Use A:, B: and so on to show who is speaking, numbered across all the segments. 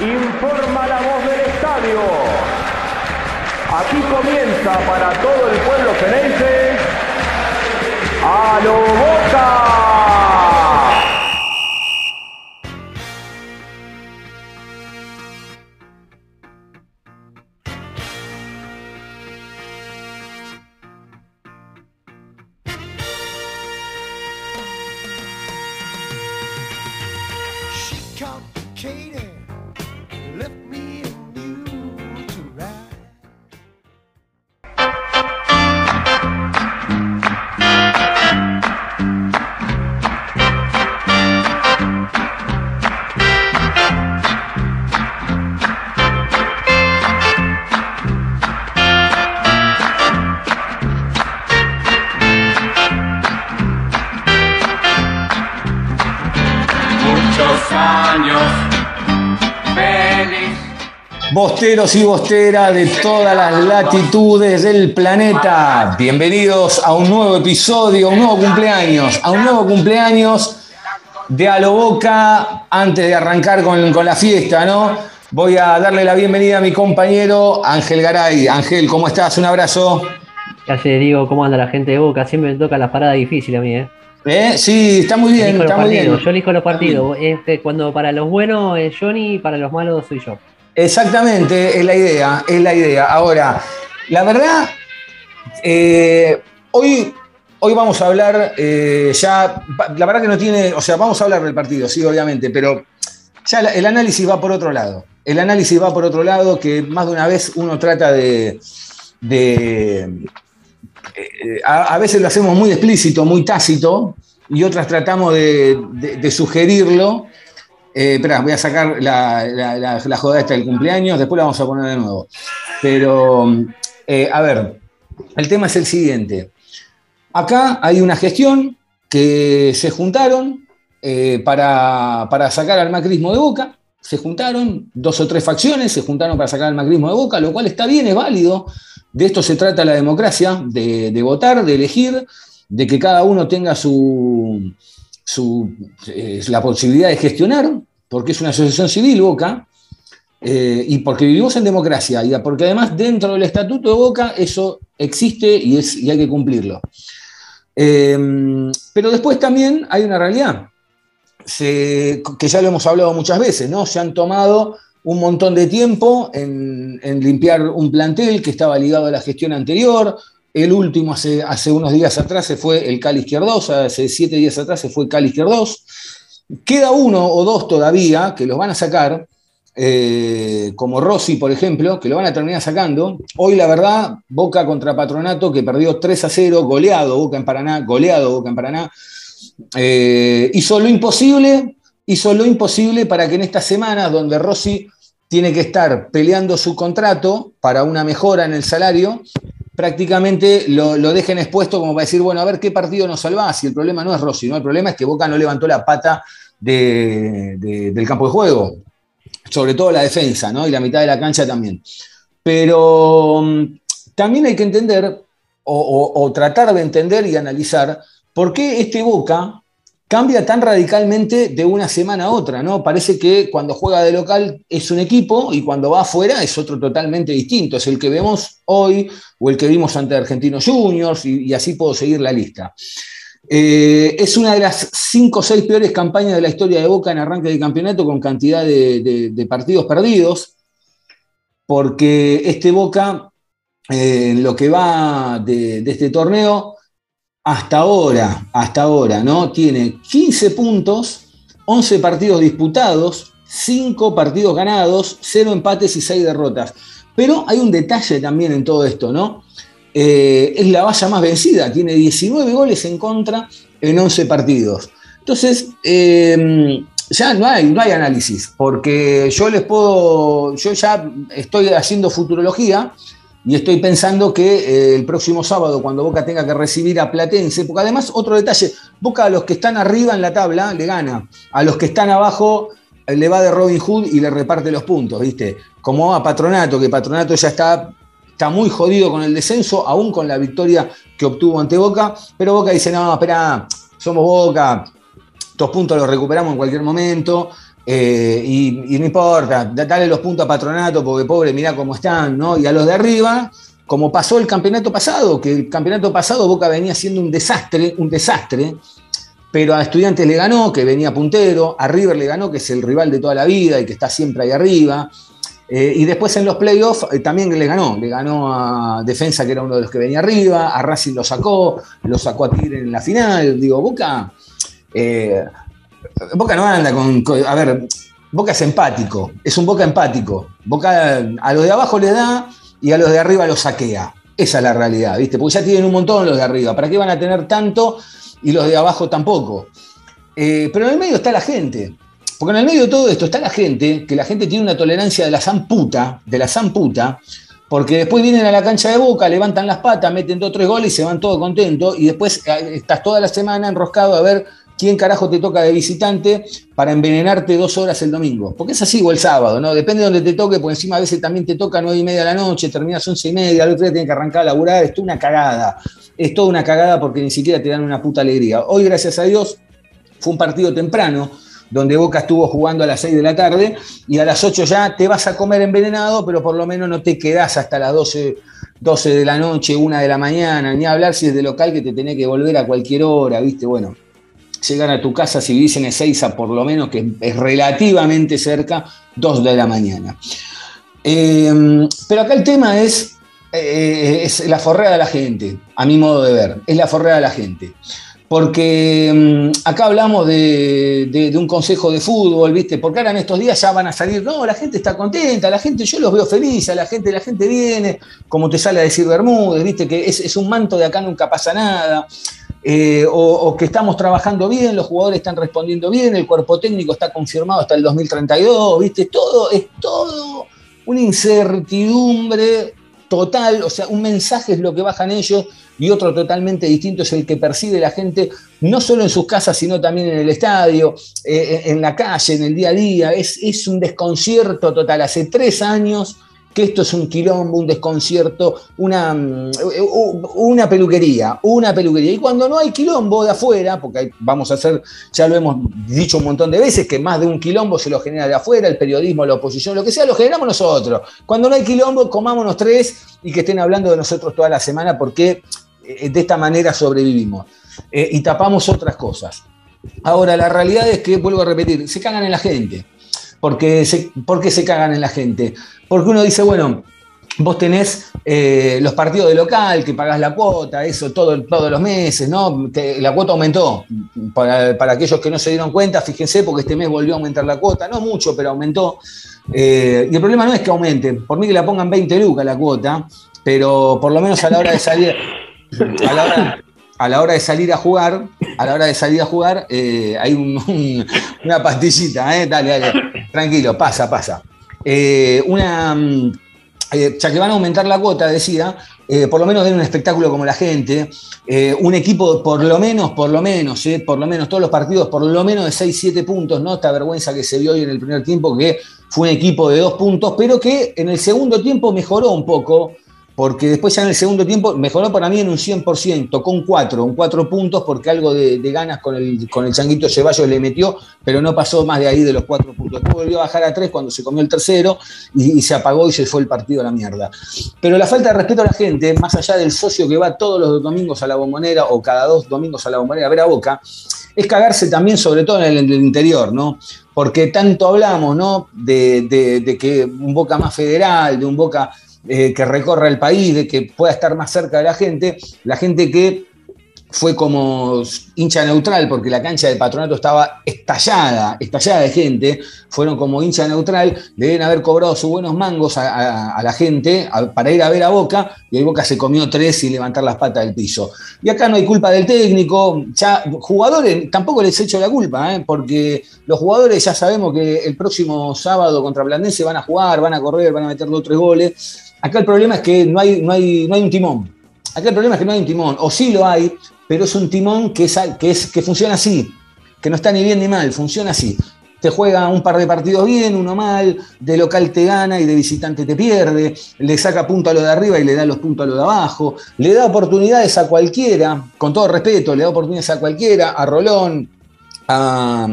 A: informa la voz del estadio. Aquí comienza para todo el pueblo ceneice a lo boca.
B: Bosteros y bosteras de todas las latitudes del planeta, bienvenidos a un nuevo episodio, a un nuevo cumpleaños, a un nuevo cumpleaños de A lo Boca. Antes de arrancar con, con la fiesta, ¿no? Voy a darle la bienvenida a mi compañero Ángel Garay. Ángel, ¿cómo estás? Un abrazo.
C: ¿Qué hace, digo? ¿Cómo anda la gente de Boca? Siempre me toca las paradas difíciles a mí, ¿eh?
B: ¿Eh? Sí, está muy bien, está muy
C: partidos,
B: bien.
C: Yo elijo los partidos. Este, cuando para los buenos es Johnny y para los malos soy yo.
B: Exactamente, es la idea, es la idea. Ahora, la verdad, eh, hoy, hoy vamos a hablar eh, ya, la verdad que no tiene, o sea, vamos a hablar del partido, sí, obviamente, pero ya el análisis va por otro lado. El análisis va por otro lado, que más de una vez uno trata de... de eh, a, veces lo hacemos muy explícito, muy tácito, y otras tratamos de sugerirlo. Eh, espera, voy a sacar la, la, la- la esta del cumpleaños, después la vamos a poner de nuevo. Pero, eh, a ver, el tema es el siguiente. Acá hay una gestión que se juntaron eh, para, para sacar al macrismo de boca. Se juntaron dos o tres facciones, se juntaron para sacar al macrismo de boca, lo cual está bien, es válido. De esto se trata la democracia, de, de votar, de elegir, de que cada uno tenga su, su, eh, la posibilidad de gestionar, porque es una asociación civil, Boca, eh, y porque vivimos en democracia, y porque además dentro del estatuto de Boca eso existe y, es, y hay que cumplirlo. Eh, pero después también hay una realidad, que ya lo hemos hablado muchas veces, ¿no? Se han tomado un montón de tiempo en, en limpiar un plantel que estaba ligado a la gestión anterior. El último hace, hace unos días atrás se fue el Cali Izquierdos, hace siete días atrás se fue el Cali Izquierdos. Queda uno o dos todavía que los van a sacar, eh, como Rossi, por ejemplo, que lo van a terminar sacando. Hoy, la verdad, Boca contra Patronato, que perdió 3 a 0, goleado Boca en Paraná, goleado Boca en Paraná, eh, hizo lo imposible, hizo lo imposible para que en estas semanas, donde Rossi tiene que estar peleando su contrato para una mejora en el salario, prácticamente lo, dejen expuesto como para decir, bueno, a ver qué partido nos salvás. Y el problema no es Rossi, ¿no? El problema es que Boca no levantó la pata de- de- del campo de juego, sobre todo la defensa, ¿no? Y la mitad de la cancha también. Pero mm, también hay que entender, o- o tratar de entender y analizar, por qué este Boca cambia tan radicalmente de una semana a otra, ¿no? Parece que cuando juega de local es un equipo y cuando va afuera es otro totalmente distinto. Es el que vemos hoy o el que vimos ante Argentinos Juniors y, así puedo seguir la lista. Eh, es una de las cinco o seis peores campañas de la historia de Boca en arranque de campeonato con cantidad de, partidos perdidos, porque este Boca, eh, en lo que va de este torneo, hasta ahora, hasta ahora, ¿no? Tiene 15 puntos, 11 partidos disputados, 5 partidos ganados, 0 empates y 6 derrotas. Pero hay un detalle también en todo esto, ¿no? Eh, es la valla más vencida, tiene 19 goles en contra en 11 partidos. Entonces, eh, ya no hay, no hay análisis, porque yo les puedo, yo ya estoy haciendo futurología y estoy pensando que eh, el próximo sábado, cuando Boca tenga que recibir a Platense, porque además, otro detalle, Boca a los que están arriba en la tabla le gana, a los que están abajo eh, le va de Robin Hood y le reparte los puntos, ¿viste? Como a Patronato, que Patronato ya está, está muy jodido con el descenso, aún con la victoria que obtuvo ante Boca, pero Boca dice, no, espera, somos Boca, estos puntos los recuperamos en cualquier momento. Eh, y, y no importa, da- dale los puntos a Patronato porque pobre, mirá cómo están, ¿no? Y a los de arriba, como pasó el campeonato pasado, que el campeonato pasado Boca venía siendo un desastre, un desastre, pero a Estudiantes le ganó, que venía puntero, a River le ganó, que es el rival de toda la vida y que está siempre ahí arriba. Eh, y después en los playoffs eh, también le ganó, le ganó a Defensa, que era uno de los que venía arriba, a Racing lo sacó, lo sacó a Tigre en la final. Digo, Boca, eh, Boca no anda con, A ver, Boca es empático, es un Boca empático. Boca a los de abajo les da y a los de arriba los saquea. Esa es la realidad, ¿viste? Porque ya tienen un montón los de arriba. ¿Para qué van a tener tanto y los de abajo tampoco? Eh, pero en el medio está la gente. Porque en el medio de todo esto está la gente, que la gente tiene una tolerancia de la zamputa, de la zamputa, porque después vienen a la cancha de boca, levantan las patas, meten dos o tres goles y se van todos contentos, y después eh, estás toda la semana enroscado a ver quién carajo te toca de visitante para envenenarte dos horas el domingo. Porque es así, o el sábado, ¿no? Depende de donde te toque, porque encima a veces también te toca nueve y media de la noche, terminas once y media, al otro día tienes que arrancar a laburar, es toda una cagada. Es toda una cagada porque ni siquiera te dan una puta alegría. Hoy, gracias a Dios, fue un partido temprano, donde Boca estuvo jugando a las 6 de la tarde y a las 8 ya te vas a comer envenenado, pero por lo menos no te quedás hasta las 12, 12 de la noche, 1 de la mañana, ni hablar si es de local que te tenés que volver a cualquier hora, ¿viste? Bueno, llegar a tu casa si vivís en Ezeiza, por lo menos que es relativamente cerca, 2 de la mañana. Eh, pero acá el tema es, eh, es la forrea de la gente, a mi modo de ver, es la forrea de la gente porque mm, acá hablamos de, de- de un consejo de fútbol, ¿viste? Porque ahora en estos días ya van a salir, no, la gente está contenta, la gente, yo los veo felices, la gente, la gente viene, como te sale a decir Bermúdez, ¿viste? Que es, es un manto de acá nunca pasa nada. Eh, o, que estamos trabajando bien, los jugadores están respondiendo bien, el cuerpo técnico está confirmado hasta el 2032, ¿viste? Todo, es todo una incertidumbre total, o sea, un mensaje es lo que bajan ellos y otro totalmente distinto es el que percibe la gente, no solo en sus casas, sino también en el estadio, eh, en la calle, en el día a día. Es, es un desconcierto total. Hace tres años que esto es un quilombo, un desconcierto, una, mm, una peluquería, una peluquería. Y cuando no hay quilombo de afuera, porque hay- vamos a hacer, ya lo hemos dicho un montón de veces, que más de un quilombo se lo genera de afuera, el periodismo, la oposición, lo que sea, lo generamos nosotros. Cuando no hay quilombo, comámonos tres y que estén hablando de nosotros toda la semana, porque eh, de esta manera sobrevivimos. Eh, y tapamos otras cosas. Ahora, la realidad es que, vuelvo a repetir, se cagan en la gente. Porque se, ¿Por qué se cagan en la gente? Porque uno dice, bueno, vos tenés eh, los partidos de local, que pagás la cuota, eso todo, todos los meses, ¿no? La cuota aumentó. Para, para aquellos que no se dieron cuenta, fíjense, porque este mes volvió a aumentar la cuota, no mucho, pero aumentó. Eh, y el problema no es que aumente, por mí que la pongan 20 lucas la cuota, pero por lo menos a la hora de salir, a la hora, a la hora de salir a jugar, a la hora de salir a jugar, eh, hay un- un- una pastillita, ¿eh? Dale, dale, tranquilo, pasa, pasa. Eh, una, mm, ya que van a aumentar la cuota, decía, por lo menos den un espectáculo como la gente, un equipo por lo menos, por lo menos, por lo menos todos los partidos, por lo menos de 6, 7 puntos, ¿no? Esta vergüenza que se vio hoy en el primer tiempo, que fue un equipo de dos puntos, pero que en el segundo tiempo mejoró un poco, porque después ya en el segundo tiempo mejoró para mí en un 100%, tocó un 4, un 4 puntos, porque algo de, ganas con el, con el Changuito Ceballos le metió, pero no pasó más de ahí de los 4 puntos. Después volvió a bajar a 3 cuando se comió el tercero y, se apagó y se fue el partido a la mierda. Pero la falta de respeto a la gente, más allá del socio que va todos los domingos a la bombonera o cada dos domingos a la bombonera a ver a Boca, es cagarse también, sobre todo en el, interior, ¿no? Porque tanto hablamos, ¿no? De- de que un Boca más federal, de un Boca eh, que recorra el país, de que pueda estar más cerca de la gente, la gente que fue como hincha neutral porque la cancha del patronato estaba estallada, estallada de gente, fueron como hincha neutral, deben haber cobrado sus buenos mangos a, la gente para ir a ver a Boca, y ahí Boca se comió tres sin levantar las patas del piso. Y acá no hay culpa del técnico, ya jugadores, tampoco les echo la culpa, ¿eh? porque los jugadores ya sabemos que el próximo sábado contra Blandense van a jugar, van a correr, van a meter dos o tres goles. Acá el problema es que no hay, no hay, no hay un timón. Acá el problema es que no hay un timón, o sí lo hay, pero es un timón que, es, que, es, que funciona así, que no está ni bien ni mal, funciona así. Te juega un par de partidos bien, uno mal, de local te gana y de visitante te pierde, le saca punto a lo de arriba y le da los puntos a lo de abajo, le da oportunidades a cualquiera, con todo respeto, le da oportunidades a cualquiera, a Rolón, a,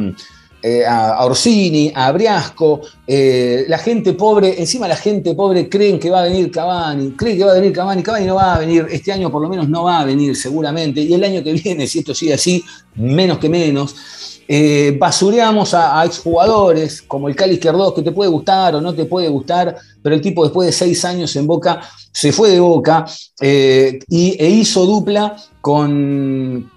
B: eh, a- Orsini, a Briasco, eh, la gente pobre, encima la gente pobre creen que va a venir Cavani, cree que va a venir Cavani, Cavani no va a venir, este año por lo menos no va a venir seguramente, y el año que viene, si esto sigue así, menos que menos. Eh, basureamos a, exjugadores como el Cali Izquierdos, que te puede gustar o no te puede gustar, pero el tipo después de seis años en Boca se fue de Boca eh, y, e hizo dupla con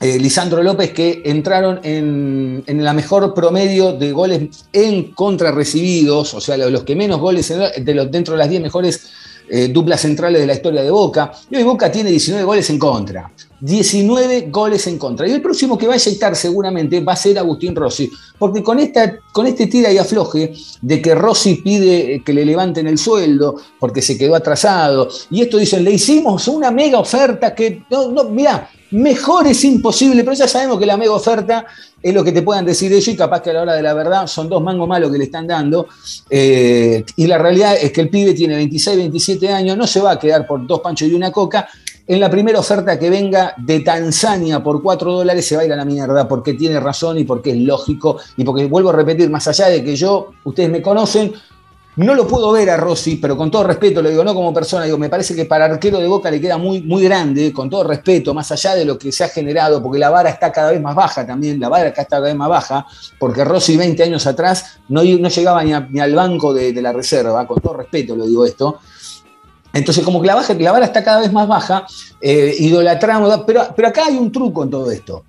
B: eh, Lisandro López, que entraron en, en la mejor promedio de goles en contra recibidos, o sea, los que menos goles de los, dentro de las 10 mejores eh, duplas centrales de la historia de Boca. Y hoy Boca tiene 19 goles en contra. 19 goles en contra. Y el próximo que va a eyectar seguramente va a ser Agustín Rossi, porque con, esta, con este tira y afloje de que Rossi pide eh, que le levanten el sueldo porque se quedó atrasado, y esto dicen, le hicimos una mega oferta que, no, no, mirá, mejor es imposible, pero ya sabemos que la mega oferta es lo que te puedan decir ellos y capaz que a la hora de la verdad son dos mangos malos que le están dando. eh, y la realidad es que el pibe tiene 26, 27 años, no se va a quedar por dos panchos y una coca. En la primera oferta que venga de Tanzania por 4 dólares se va a ir a la mierda porque tiene razón y porque es lógico y porque vuelvo a repetir, más allá de que yo, ustedes me conocen, no lo puedo ver a Rossi, pero con todo respeto, lo digo, no como persona, digo, me parece que para arquero de Boca le queda muy, muy grande, con todo respeto, más allá de lo que se ha generado, porque la vara está cada vez más baja también, la vara acá está cada vez más baja, porque Rossi 20 años atrás no, no llegaba ni, al banco de, de la reserva, con todo respeto lo digo esto. Entonces, como que la, baja, la vara está cada vez más baja, eh, idolatramos, pero, pero acá hay un truco en todo esto.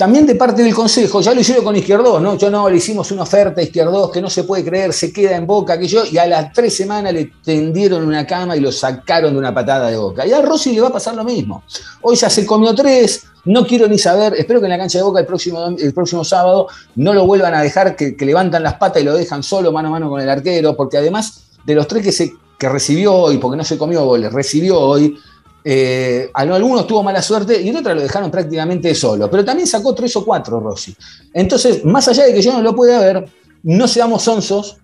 B: También de parte del Consejo, ya lo hicieron con Izquierdos, ¿no? Yo no, le hicimos una oferta a Izquierdos que no se puede creer, se queda en boca, que yo, y a las tres semanas le tendieron una cama y lo sacaron de una patada de boca. Y a Rossi le va a pasar lo mismo. Hoy ya se comió tres, no quiero ni saber, espero que en la cancha de boca el próximo, el próximo sábado no lo vuelvan a dejar, que, que levantan las patas y lo dejan solo mano a mano con el arquero, porque además de los tres que, se, que recibió hoy, porque no se comió goles, recibió hoy, eh, algunos tuvo mala suerte y en lo dejaron prácticamente solo. Pero también sacó tres o cuatro Rossi. Entonces, más allá de que yo no lo pueda ver, no seamos sonsos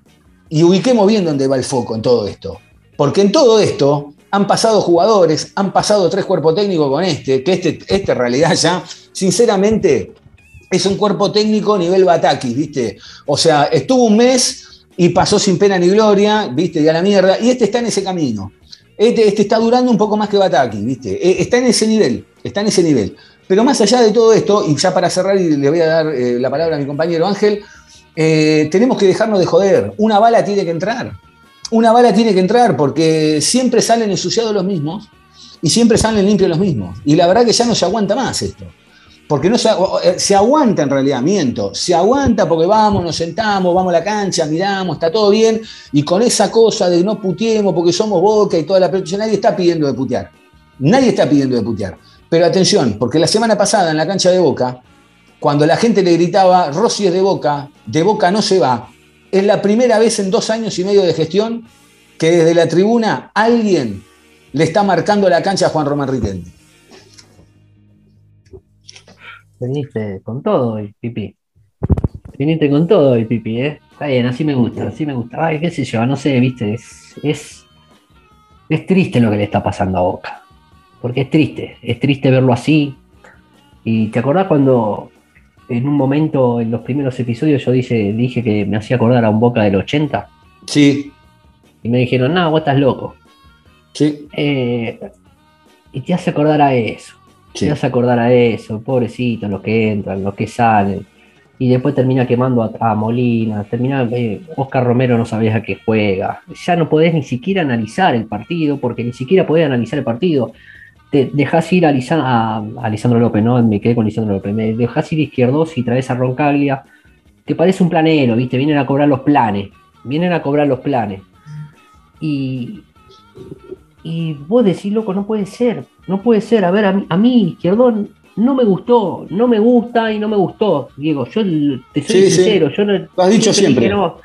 B: y ubiquemos bien dónde va el foco en todo esto. Porque en todo esto han pasado jugadores, han pasado tres cuerpos técnicos con este, que este, este en realidad ya, sinceramente, es un cuerpo técnico nivel Batakis, ¿viste? O sea, estuvo un mes y pasó sin pena ni gloria, ¿viste? Y a la mierda. Y este está en ese camino. Este, este está durando un poco más que Bataki, ¿viste? Eh, Está en ese nivel, está en ese nivel. Pero más allá de todo esto, y ya para cerrar y le voy a dar eh, la palabra a mi compañero Ángel, eh, tenemos que dejarnos de joder. Una bala tiene que entrar. Una bala tiene que entrar porque siempre salen ensuciados los mismos y siempre salen limpios los mismos. Y la verdad que ya no se aguanta más esto. Porque no eh, se aguanta en realidad, miento. Se aguanta porque vamos, nos sentamos, vamos a la cancha, miramos, está todo bien. Y con esa cosa de no puteemos porque somos boca y toda la pelota, nadie está pidiendo de putear. Nadie está pidiendo de putear. Pero atención, porque la semana pasada en la cancha de Boca, cuando la gente le gritaba, Rossi es de Boca, de Boca no se va, es la primera vez en dos años y medio de gestión que desde la tribuna alguien le está marcando la cancha a Juan Román Riquelme.
C: Veniste con todo hoy, Pipi. Viniste con todo hoy, Pipi, ¿eh? Está bien, así me gusta, así me gusta. Ay, qué sé yo, no sé, viste, es, es, es triste lo que le está pasando a Boca. Porque es triste, es triste verlo así. Y te acordás cuando en un momento, en los primeros episodios, yo dije, dije que me hacía acordar a un Boca del 80?
B: Sí,
C: Y me dijeron, no, vos estás loco.
B: sí,
C: Eh, y te hace acordar a eso.
B: Sí.
C: Te hace acordar a eso, pobrecito, los que entran, los que salen. Y después termina quemando a, a Molina, termina, eh, Oscar Romero no sabías a qué juega. Ya no podés ni siquiera analizar el partido, porque ni siquiera podés analizar el partido. Te dejás ir a, Lisa- a, a Lisandro López, ¿no? Me quedé con Lisandro López. Me dejás ir izquierdos y traes a Roncaglia. Te parece un planero, ¿viste? Vienen a cobrar los planes. Vienen a cobrar los planes. Y, y vos decís, loco, no puede ser, no puede ser. A ver, a mí, a mí, Izquierdón, no me gustó, no me gusta y no me gustó, Diego. Yo te soy
B: Sí, sí.
C: sincero, yo no,
B: Lo has dicho
C: siempre no.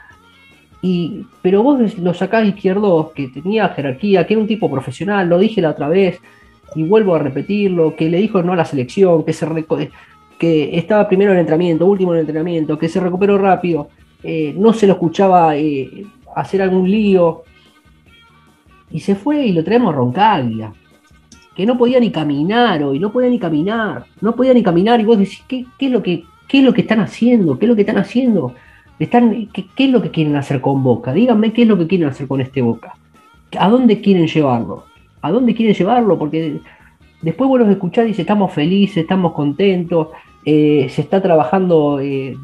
C: Y, pero vos lo sacás Izquierdo, que tenía jerarquía, que era un tipo profesional, lo dije la otra vez, y vuelvo a repetirlo, que le dijo no a la selección, que se que estaba primero en el entrenamiento, último en el entrenamiento, que se recuperó rápido, eh, no se lo escuchaba eh, hacer algún lío, y se fue y lo traemos a Roncaglia, que no podía ni caminar hoy, no podía ni caminar, no podía ni caminar, y vos decís, ¿qué, qué es lo que, ¿Qué es lo que están haciendo? ¿Qué es lo que están haciendo? Están, ¿qué, es lo que quieren hacer con Boca? Díganme qué es lo que quieren hacer con este Boca. ¿A dónde quieren llevarlo? ¿A dónde quieren llevarlo? Porque después vos los escuchás y dice, estamos felices, estamos contentos, eh, se está trabajando, eh,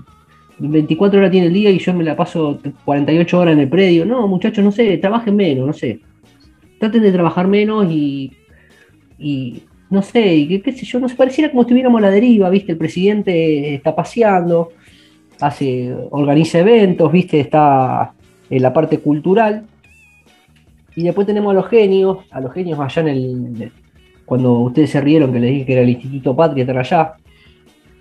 C: 24 horas tiene el día y yo me la paso 48 horas en el predio. No, muchachos, no sé, trabajen menos, no sé. Traten de trabajar menos y, y no sé, y qué, qué sé yo, nos pareciera como si estuviéramos a la deriva, ¿viste? El presidente está paseando, hace, organiza eventos, ¿viste? Está en la parte cultural. Y después tenemos a los genios, a los genios allá en el. Cuando ustedes se rieron que les dije que era el Instituto Patria, allá.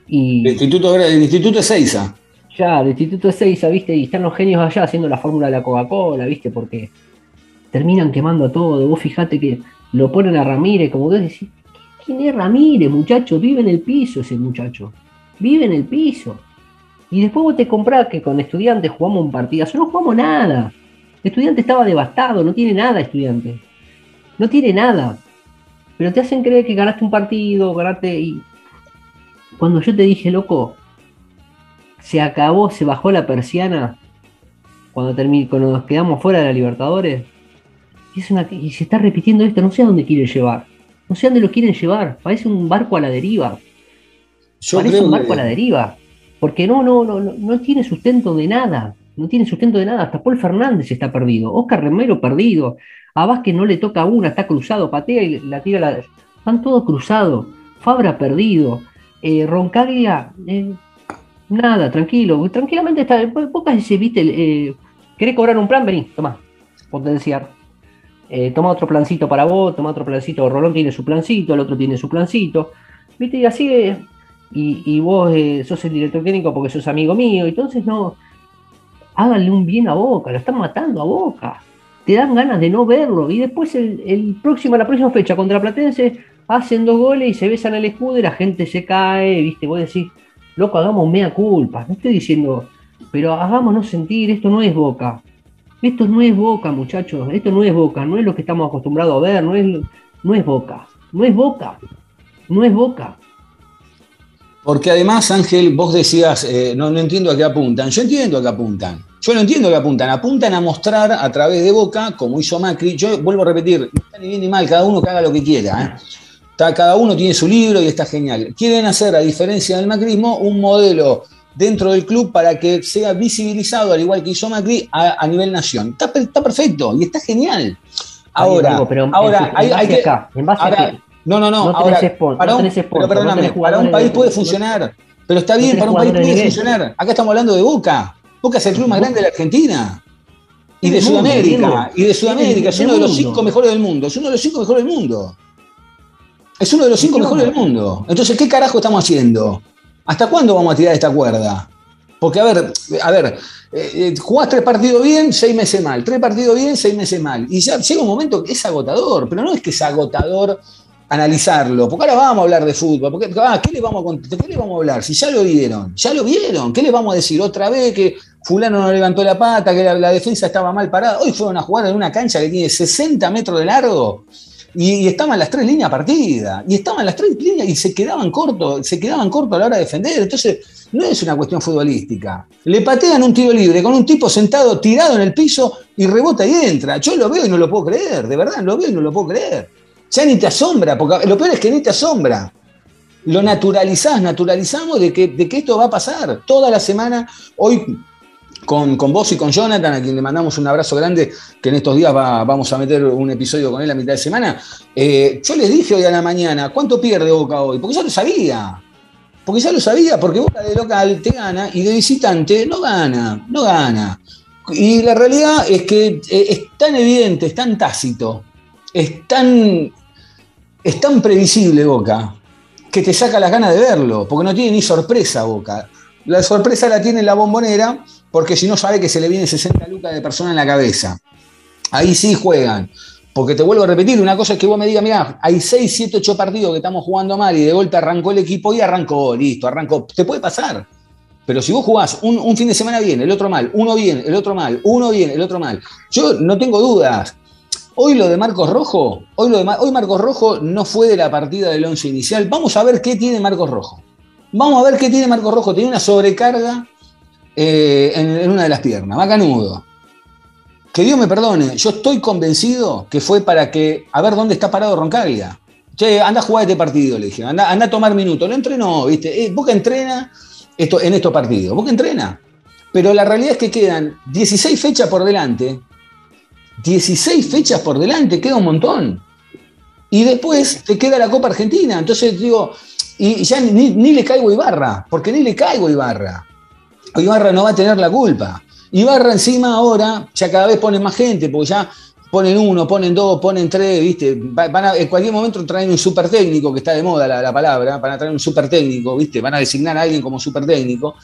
C: Y
B: El instituto, el instituto es Seiza.
C: ya, el Instituto de Seiza, ¿viste? Y están los genios allá haciendo la fórmula de la Coca-Cola, ¿viste? Porque terminan quemando todo. Vos fijate que lo ponen a Ramírez, como vos decís, ¿quién es Ramírez, muchacho? Vive en el piso ese muchacho. Vive en el piso. Y después vos te comprás que con estudiantes jugamos un partidazo. No jugamos nada. Estudiante estaba devastado, no tiene nada, estudiante. No tiene nada. Pero te hacen creer que ganaste un partido, ganaste y. Cuando yo te dije, loco, se acabó, se bajó la persiana cuando, cuando nos quedamos fuera de la Libertadores. Y, es una, y se está repitiendo esto, no sé a dónde quieren llevar. No sé a dónde lo quieren llevar. Parece un barco a la deriva.
B: Yo
C: Parece un barco
B: que-
C: a la deriva. Porque no, no, no, no, no tiene sustento de nada. No tiene sustento de nada. Hasta Paul Fernández está perdido. Oscar Remero perdido. A Vázquez no le toca una, está cruzado, patea y la tira. La... Están todos cruzados. Fabra perdido. Eh, Roncaglia, eh, nada, tranquilo. Tranquilamente está. Pocas se viste. Eh, ¿Querés cobrar un plan? Vení, toma. Potenciar. Eh, toma otro plancito para vos, toma otro plancito. Rolón tiene su plancito, el otro tiene su plancito. ¿Viste? Y así. eh, y, vos eh, sos el director técnico porque sos amigo mío. Entonces no. Háganle un bien a Boca, lo están matando a Boca. Te dan ganas de no verlo. Y después el, el próximo, la próxima fecha contra Platense hacen dos goles y se besan el escudo y la gente se cae, viste, vos decís, loco, hagamos mea culpa. No estoy diciendo, pero hagámonos sentir, esto no es boca. Esto no es boca, muchachos, esto no es boca, no es lo que estamos acostumbrados a ver, no es, no es boca, no es boca, no es boca.
B: Porque además, Ángel, vos decías, eh, no, no entiendo a qué apuntan. Yo entiendo a qué apuntan. Yo no entiendo a qué apuntan. Apuntan a mostrar a través de Boca, como hizo Macri. Yo vuelvo a repetir, no está ni bien ni mal, cada uno que haga lo que quiera. ¿eh? Está- cada uno tiene su libro y está genial. Quieren hacer, a diferencia del macrismo, un modelo dentro del club para que sea visibilizado, al igual que hizo Macri, a, a nivel nación. Está, per- está perfecto y está genial. Ahora,
C: pero
B: ahora
C: en
B: hay,
C: base
B: hay que.
C: acá, en base
B: ahora-
C: a qué?
B: no, no, no.
C: No
B: ahora,
C: tenés sponsor,
B: para un-
C: tenés sponsor,
B: pero perdóname,
C: no
B: para un país
C: de-
B: puede funcionar. Pero está bien, para un país puede funcionar. Acá estamos hablando de Boca. Boca es el club más grande de la Argentina. Y de Sudamérica. Y de Sudamérica. Es uno de los cinco mejores del mundo. Es uno de los cinco mejores del mundo. Es uno de los cinco
C: ¿Qué
B: mejores del mundo. Entonces, ¿qué carajo estamos haciendo? ¿Hasta cuándo vamos a tirar esta cuerda? Porque, a ver, a ver, eh, eh, jugás tres partidos bien, seis meses mal. Tres partidos bien, seis meses mal. Y ya llega un momento que es agotador, pero no es que es agotador analizarlo, porque ahora vamos a hablar de fútbol, porque ah, ¿qué, le vamos a, ¿qué le vamos a hablar? Si ya lo vieron, ya lo vieron, ¿qué les vamos a decir otra vez que fulano no levantó la pata, que la, la defensa estaba mal parada? Hoy fueron a jugar en una cancha que tiene 60 metros de largo y, estaban las tres líneas partidas, y estaban las tres líneas y se quedaban cortos, se quedaban cortos a la hora de defender, entonces no es una cuestión futbolística. Le patean un tiro libre con un tipo sentado tirado en el piso y rebota y entra. Yo lo veo y no lo puedo creer, de verdad, lo veo y no lo puedo creer. Ya ni te asombra, porque lo peor es que ni te asombra. Lo naturalizás, naturalizamos de que, de que esto va a pasar toda la semana. Hoy con, vos y con Jonathan, a quien le mandamos un abrazo grande, que en estos días va- vamos a meter un episodio con él a mitad de semana. eh, yo les dije hoy a la mañana, ¿cuánto pierde Boca hoy? Porque ya lo sabía. Porque ya lo sabía, porque Boca de local te gana y de visitante no gana, no gana. Y la realidad es que eh, es tan evidente, es tan tácito, es tan, es tan previsible Boca, que te saca las ganas de verlo, porque no tiene ni sorpresa Boca. La sorpresa la tiene en la bombonera, porque si no sabe que se le viene 60 lucas de persona en la cabeza. Ahí sí juegan. Porque te vuelvo a repetir, una cosa es que vos me digas, mira, hay 6, 7, 8 partidos que estamos jugando mal y de golpe arrancó el equipo y arrancó, listo, arrancó. Te puede pasar. Pero si vos jugás un, un fin de semana bien, el otro mal, uno bien, el otro mal, uno bien, el otro mal, yo no tengo dudas. Hoy lo de Marcos Rojo, hoy, lo de, hoy Marcos Rojo no fue de la partida del once inicial. Vamos a ver qué tiene Marcos Rojo. Vamos a ver qué tiene Marco Rojo. Tiene una sobrecarga eh, en, una de las piernas, macanudo. Que Dios me perdone, yo estoy convencido que fue para que, a ver dónde está parado Roncaglia. Che, anda a jugar este partido, le dije, anda, anda a tomar minutos. No entrenó, ¿viste? Eh, Boca entrena esto, en estos partidos, Boca entrena. Pero la realidad es que quedan 16 fechas por delante. 16 fechas por delante, queda un montón. Y después te queda la Copa Argentina. Entonces digo, y ya ni, ni le caigo Ibarra, porque ni le caigo Ibarra. Ibarra no va a tener la culpa. Ibarra encima ahora ya cada vez pone más gente, porque ya ponen uno, ponen dos, ponen tres, ¿viste? Va- Van a, en cualquier momento traen un super técnico, que está de moda la, la palabra, van a traer un super técnico, ¿viste? Van a designar a alguien como super técnico.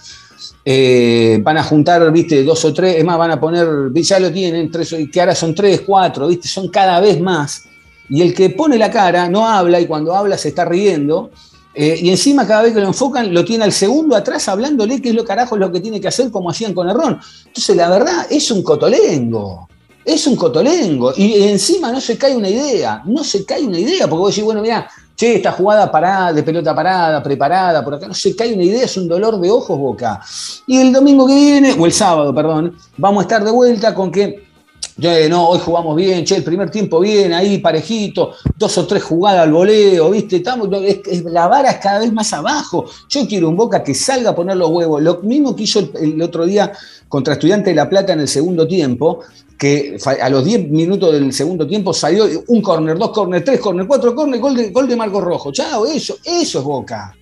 B: Eh, van a juntar, ¿viste? Dos o tres, es más, van a poner, ya lo tienen, tres, que ahora son tres, cuatro, ¿viste? Son cada vez más. Y el que pone la cara no habla y cuando habla se está riendo. Eh, y encima cada vez que lo enfocan lo tiene al segundo atrás hablándole qué es lo carajo lo que tiene que hacer como hacían con Errón. Entonces la verdad es un cotolengo. Es un cotolengo. Y encima no se cae una idea. No se cae una idea. Porque vos decís, bueno, mira, che, esta jugada parada, de pelota parada, preparada, por acá. No se cae una idea, es un dolor de ojos boca. Y el domingo que viene, o el sábado, perdón, vamos a estar de vuelta con que eh, no, hoy jugamos bien, che, el primer tiempo bien, ahí parejito, dos o tres jugadas al voleo, ¿viste? Estamos, es- es- la vara es cada vez más abajo. Yo quiero un Boca que salga a poner los huevos. Lo mismo que hizo el, otro día contra Estudiante de La Plata en el segundo tiempo, que a los 10 minutos del segundo tiempo salió un córner, dos córner, tres córner, cuatro córner, gol de, gol de Marco Rojo. Chao, eso, eso es Boca.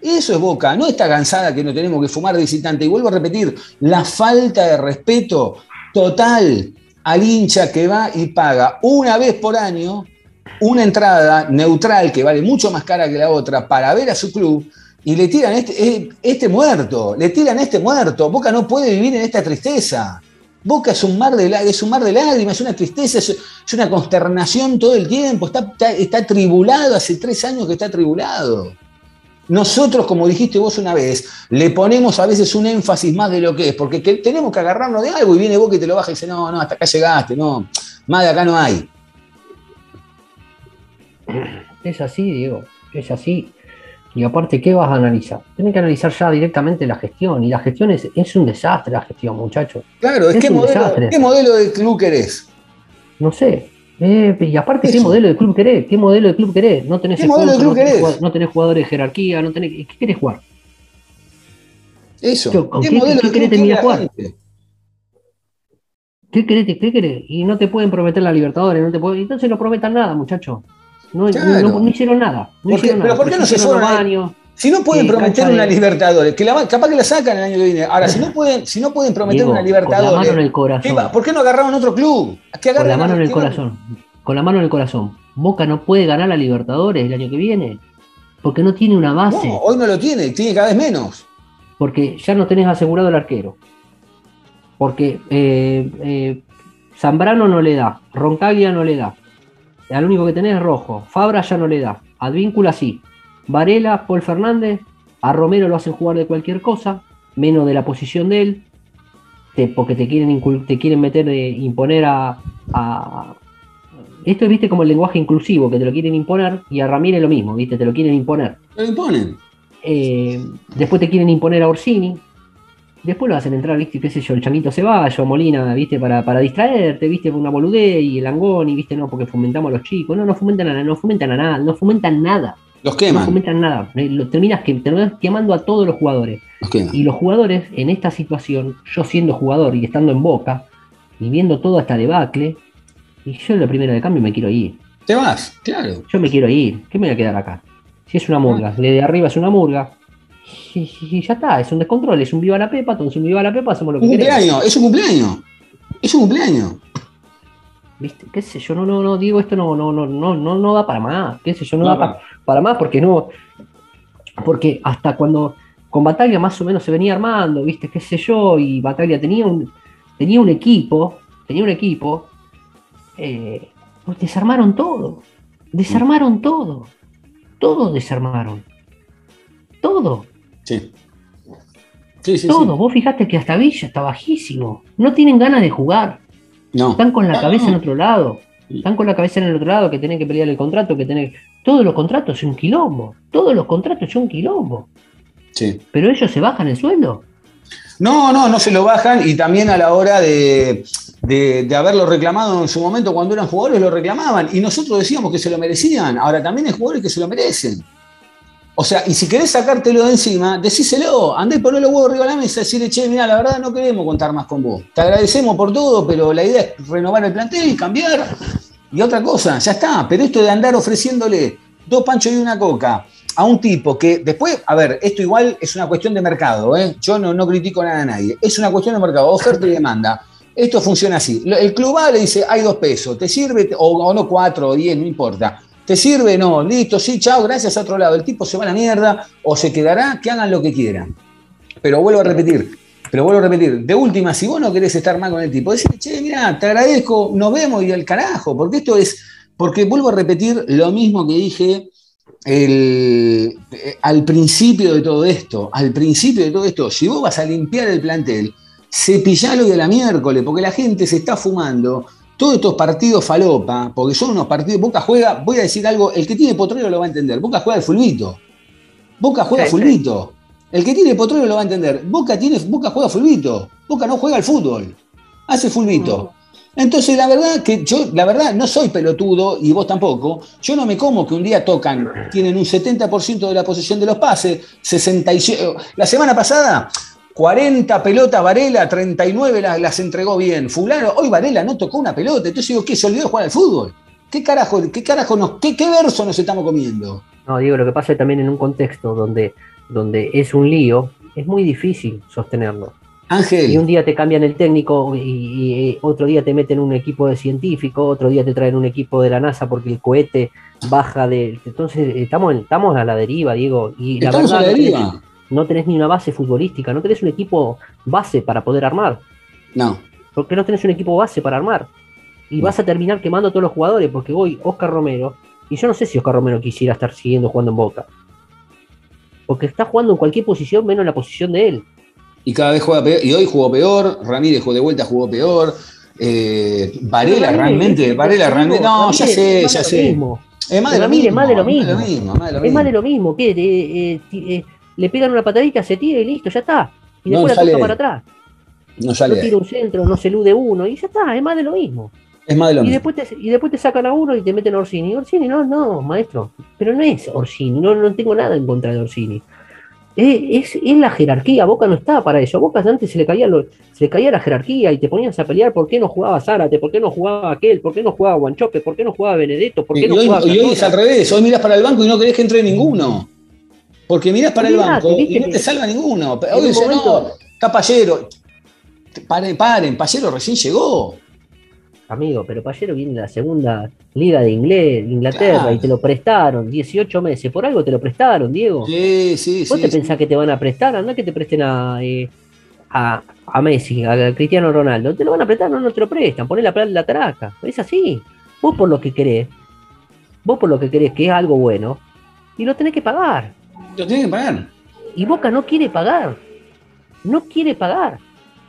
B: Eso es Boca, no esta cansada que no tenemos que fumar visitante. Y vuelvo a repetir, la falta de respeto total al hincha que va y paga una vez por año una entrada neutral que vale mucho más cara que la otra para ver a su club y le tiran este, eh, este muerto, le tiran este muerto. Boca no puede vivir en esta tristeza. Boca es un mar de, es un mar de lágrimas, es una tristeza, es, una consternación todo el tiempo. Está, está, está atribulado, hace tres años que está atribulado. Nosotros, como dijiste vos una vez, le ponemos a veces un énfasis más de lo que es, porque que- tenemos que agarrarnos de algo y viene Boca y te lo baja y dice, no, no, hasta acá llegaste, no, más de acá no hay.
C: Es así, Diego, es así. Y aparte, ¿qué vas a analizar? Tienes que analizar ya directamente la gestión. Y la gestión es, es un desastre, la gestión, muchachos.
B: Claro, es
C: Es
B: qué
C: un
B: modelo,
C: desastre.
B: ¿qué modelo de club querés?
C: No sé. Eh, y aparte, ¿qué modelo de club querés? ¿Qué modelo de club querés? No tenés
B: ¿Qué modelo de club
C: no, tenés
B: querés?
C: no tenés jugadores de jerarquía, no tenés. ¿Qué querés jugar?
B: Eso.
C: ¿con
B: ¿Qué
C: qué-
B: modelo
C: qué
B: de
C: querés terminar jugar? ¿Qué querés? ¿Qué querés? Y no te pueden prometer la Libertadores, no te pueden. Entonces no prometan nada, muchachos. No,
B: Claro.
C: no- no hicieron nada. No
B: ¿Por qué?
C: hicieron
B: ¿Pero
C: nada.
B: por qué no se fueron
C: baños.
B: Si no pueden
C: Sí,
B: prometer
C: de-
B: una Libertadores, que la- capaz que la sacan el año que viene. Ahora, si no pueden, si no pueden prometer
C: Diego,
B: una
C: con la mano en
B: Libertadores,
C: el
B: ¿qué
C: corazón.
B: ¿por qué no agarraron otro club?
C: Con la mano en el corazón. Con la mano en el corazón. Boca no puede ganar la Libertadores el año que viene. Porque no tiene una base.
B: No, hoy no lo tiene, tiene cada vez menos.
C: Porque ya no tenés asegurado el arquero. Porque eh, eh, Zambrano no le da. Roncaglia no le da. Al único que tenés es Rojo. Fabra ya no le da. Advíncula sí. Varela, Paul Fernández. A Romero lo hacen jugar de cualquier cosa. Menos de la posición de él. te- porque te quieren, te quieren meter, de, imponer a, a- Esto es, viste, como el lenguaje inclusivo, que te lo quieren imponer, y a Ramírez lo mismo, viste, te lo quieren imponer.
B: Lo imponen.
C: Eh, después te quieren imponer a Orsini. Después lo hacen entrar, viste, qué sé yo, el Changuito Ceballos, Molina, viste, para, para distraerte, viste, una boludez, y el Angoni, viste, no, porque fomentamos a los chicos. No, no fomentan a nada, no fomentan a nada, no fomentan nada.
B: Los
C: No
B: queman.
C: fomentan nada. Lo- Terminas, que, terminas quemando a todos los jugadores.
B: Los.
C: Y los jugadores, en esta situación, yo siendo jugador y estando en boca, y viendo toda esta debacle, y yo en la primera de cambio me quiero ir.
B: Te vas, claro.
C: Yo me quiero ir. ¿Qué me voy a quedar acá? Si es una murga, le de arriba es una murga. Y, y- y ya está, es un descontrol, es un viva la pepa, entonces un viva la pepa hacemos lo que
B: Un
C: queremos.
B: cumpleaños, es un cumpleaños. Es un cumpleaños.
C: ¿Viste? ¿Qué sé yo? No, no, no, digo esto no, no, no, no, no, no da para más. ¿Qué sé yo? No,
B: No,
C: da pa- para más porque no. Porque hasta cuando con Bataglia más o menos se venía armando, ¿viste? ¿Qué sé yo? Y Bataglia tenía un, tenía un equipo, tenía un equipo. eh, pues desarmaron todo. Desarmaron todo. Todo desarmaron. Todo.
B: Sí. Sí, sí,
C: todo.
B: sí.
C: Vos fijaste que hasta Villa está bajísimo. No tienen ganas de jugar.
B: No.
C: Están con la cabeza en otro lado. Están con la cabeza en el otro lado que tienen que pelear el contrato, que tienen. Todos los contratos son un quilombo. Todos los contratos son un quilombo.
B: Sí.
C: Pero ellos se bajan el sueldo.
B: No, no, no se lo bajan y también a la hora de, de- de haberlo reclamado en su momento cuando eran jugadores lo reclamaban y nosotros decíamos que se lo merecían. Ahora también hay jugadores que se lo merecen. O sea, y si querés sacártelo de encima, decíselo, andá y poné los huevos arriba de la mesa y decirle, che, mira, la verdad no queremos contar más con vos. Te agradecemos por todo, pero la idea es renovar el plantel y cambiar. Y otra cosa, ya está. Pero esto de andar ofreciéndole dos panchos y una coca a un tipo que después, a ver, esto igual es una cuestión de mercado, ¿eh? yo no, no critico nada a nadie, es una cuestión de mercado, oferta y demanda. Esto funciona así. El club va, le dice, hay dos pesos, ¿te sirve? O, o no, cuatro o diez, no importa. ¿Te sirve? No, listo, sí, chao, gracias a otro lado. El tipo se va a la mierda o se quedará, que hagan lo que quieran. Pero vuelvo a repetir, pero vuelvo a repetir, de última, si vos no querés estar mal con el tipo, decirle, che, mira, te agradezco, nos vemos y al carajo, porque esto es, porque vuelvo a repetir lo mismo que dije el- eh, al principio de todo esto, al principio de todo esto, si vos vas a limpiar el plantel, cepillalo de la miércoles, porque la gente se está fumando todos estos partidos falopa, porque son unos partidos, Boca juega, voy a decir algo, el que tiene potrero lo va a entender, Boca juega al fulbito, Boca juega
C: Sí,
B: fulbito, el que tiene potrero lo va a entender, Boca, tiene, Boca juega fulbito, Boca no juega al fútbol, hace fulbito. Entonces, la verdad que yo, la verdad, no soy pelotudo y vos tampoco. Yo no me como que un día tocan, tienen un 70% de la posesión de los pases, 67. La semana pasada, 40 pelotas Varela, 39 las, las entregó bien. Fulano, hoy Varela no tocó una pelota. Entonces digo, ¿qué? ¿Se olvidó de jugar al fútbol? ¿Qué carajo, qué carajo nos, qué, qué verso nos estamos comiendo?
C: No, digo, lo que pasa es también en un contexto donde, donde es un lío, es muy difícil sostenerlo. Y un
B: Ángel,
C: día te cambian el técnico y, y, otro día te meten un equipo de científico, otro día te traen un equipo de la NASA porque el cohete baja de... Entonces estamos, estamos a la deriva, Diego. Y la
B: estamos a
C: verdad
B: la
C: no tenés-
B: deriva.
C: No tenés ni una base futbolística, no tenés un equipo base para poder armar.
B: No.
C: porque no tenés un equipo base para armar. Y vas a terminar quemando a todos los jugadores, porque hoy Oscar Romero, y yo no sé si Oscar Romero quisiera estar siguiendo jugando en Boca, porque está jugando en cualquier posición menos en la posición de él.
B: Y cada vez juega peor. Y hoy jugó peor. Ramírez jugó de vuelta, jugó peor. Eh, Varela realmente,
C: es-
B: Varela
C: es-
B: realmente. No, ya sé,
C: es
B: ya sé. Es más de lo mismo.
C: más de lo mismo. Es más de lo mismo, que eh, eh, le pegan una patadita, se tira y listo, ya está. Y
B: No
C: después la toca para atrás.
B: No
C: No
B: sale ahí.
C: tira un centro, no se elude uno, y ya está, es más de lo mismo.
B: Es más de lo
C: Y
B: mismo.
C: después, te, y después te sacan a uno y te meten a Orsini. Orsini, no, no, maestro. Pero no es Orsini, no, no tengo nada en contra de Orsini. Es, es, es la jerarquía, Boca no estaba para eso. Boca antes se le, caía lo- se le caía la jerarquía y te ponías a pelear por qué no jugaba Zárate, por qué no jugaba aquel, por qué no jugaba Guanchope, por qué no jugaba Benedetto, por
B: Y
C: qué no
B: hoy,
C: jugaba
B: y hoy es al revés. Hoy mirás para el banco y no querés que entre ninguno. Porque mirás para el banco y no te salva ninguno. Hoy dice, no,
C: momento-
B: está Pallero. Paren, paren, Pallero recién llegó.
C: Amigo, pero Payero viene de la segunda liga de inglés, Inglaterra
B: Claro.
C: y te lo prestaron 18 meses. Por algo te lo prestaron, Diego.
B: Sí, sí,
C: ¿Vos
B: sí.
C: te
B: sí.
C: pensás que te van a prestar? Anda que te presten a, eh, a, a Messi, a Cristiano Ronaldo. Te lo van a prestar, no, no te lo prestan. Poné la, la taraca. Es así. Vos por lo que querés, vos por lo que querés que es algo bueno, y lo tenés que pagar.
B: Lo tienen que pagar.
C: Y Boca no quiere pagar. No quiere pagar.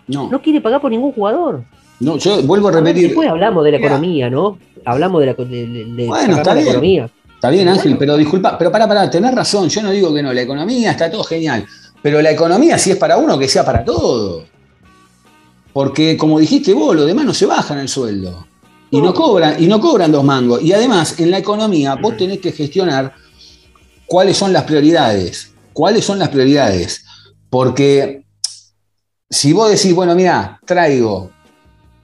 B: No,
C: No quiere pagar por ningún jugador.
B: no, yo vuelvo a repetir.
C: Después hablamos de la economía, ¿no? Hablamos de la, de,
B: Bueno, está
C: la
B: bien.
C: economía.
B: Está bien, Ángel, pero disculpa, pero para, para, tenés razón, yo no digo que no, la economía está todo genial, pero la economía si es para uno, que sea para todo. Porque como dijiste vos, los demás no se bajan el sueldo. Y no cobran, y no cobran dos mangos. Y además, en la economía, vos tenés que gestionar cuáles son las prioridades. ¿Cuáles son las prioridades? Porque si vos decís, bueno, mira, traigo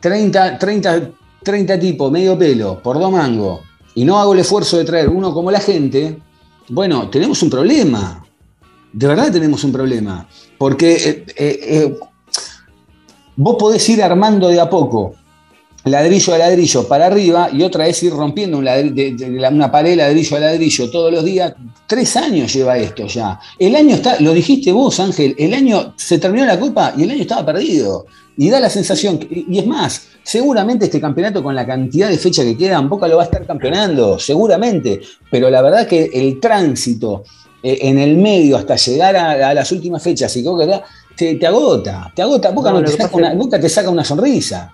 B: 30, 30, 30 tipos, medio pelo, por dos mangos, y no hago el esfuerzo de traer uno como la gente, bueno, tenemos un problema. De verdad tenemos un problema. Porque eh, eh, eh, vos podés ir armando de a poco, ladrillo a ladrillo para arriba, y otra es ir rompiendo un de- una pared ladrillo a ladrillo todos los días. Tres años lleva esto ya. El año está, lo dijiste vos, Ángel, el año se terminó la copa y el año estaba perdido. Y da la sensación, que- y es más, seguramente este campeonato con la cantidad de fechas que quedan, Boca lo va a estar campeonando, seguramente, pero la verdad que el tránsito eh, en el medio hasta llegar a, a las últimas fechas y que te, te agota, te agota, Boca,
C: No,
B: no te saca una, Boca te saca una sonrisa.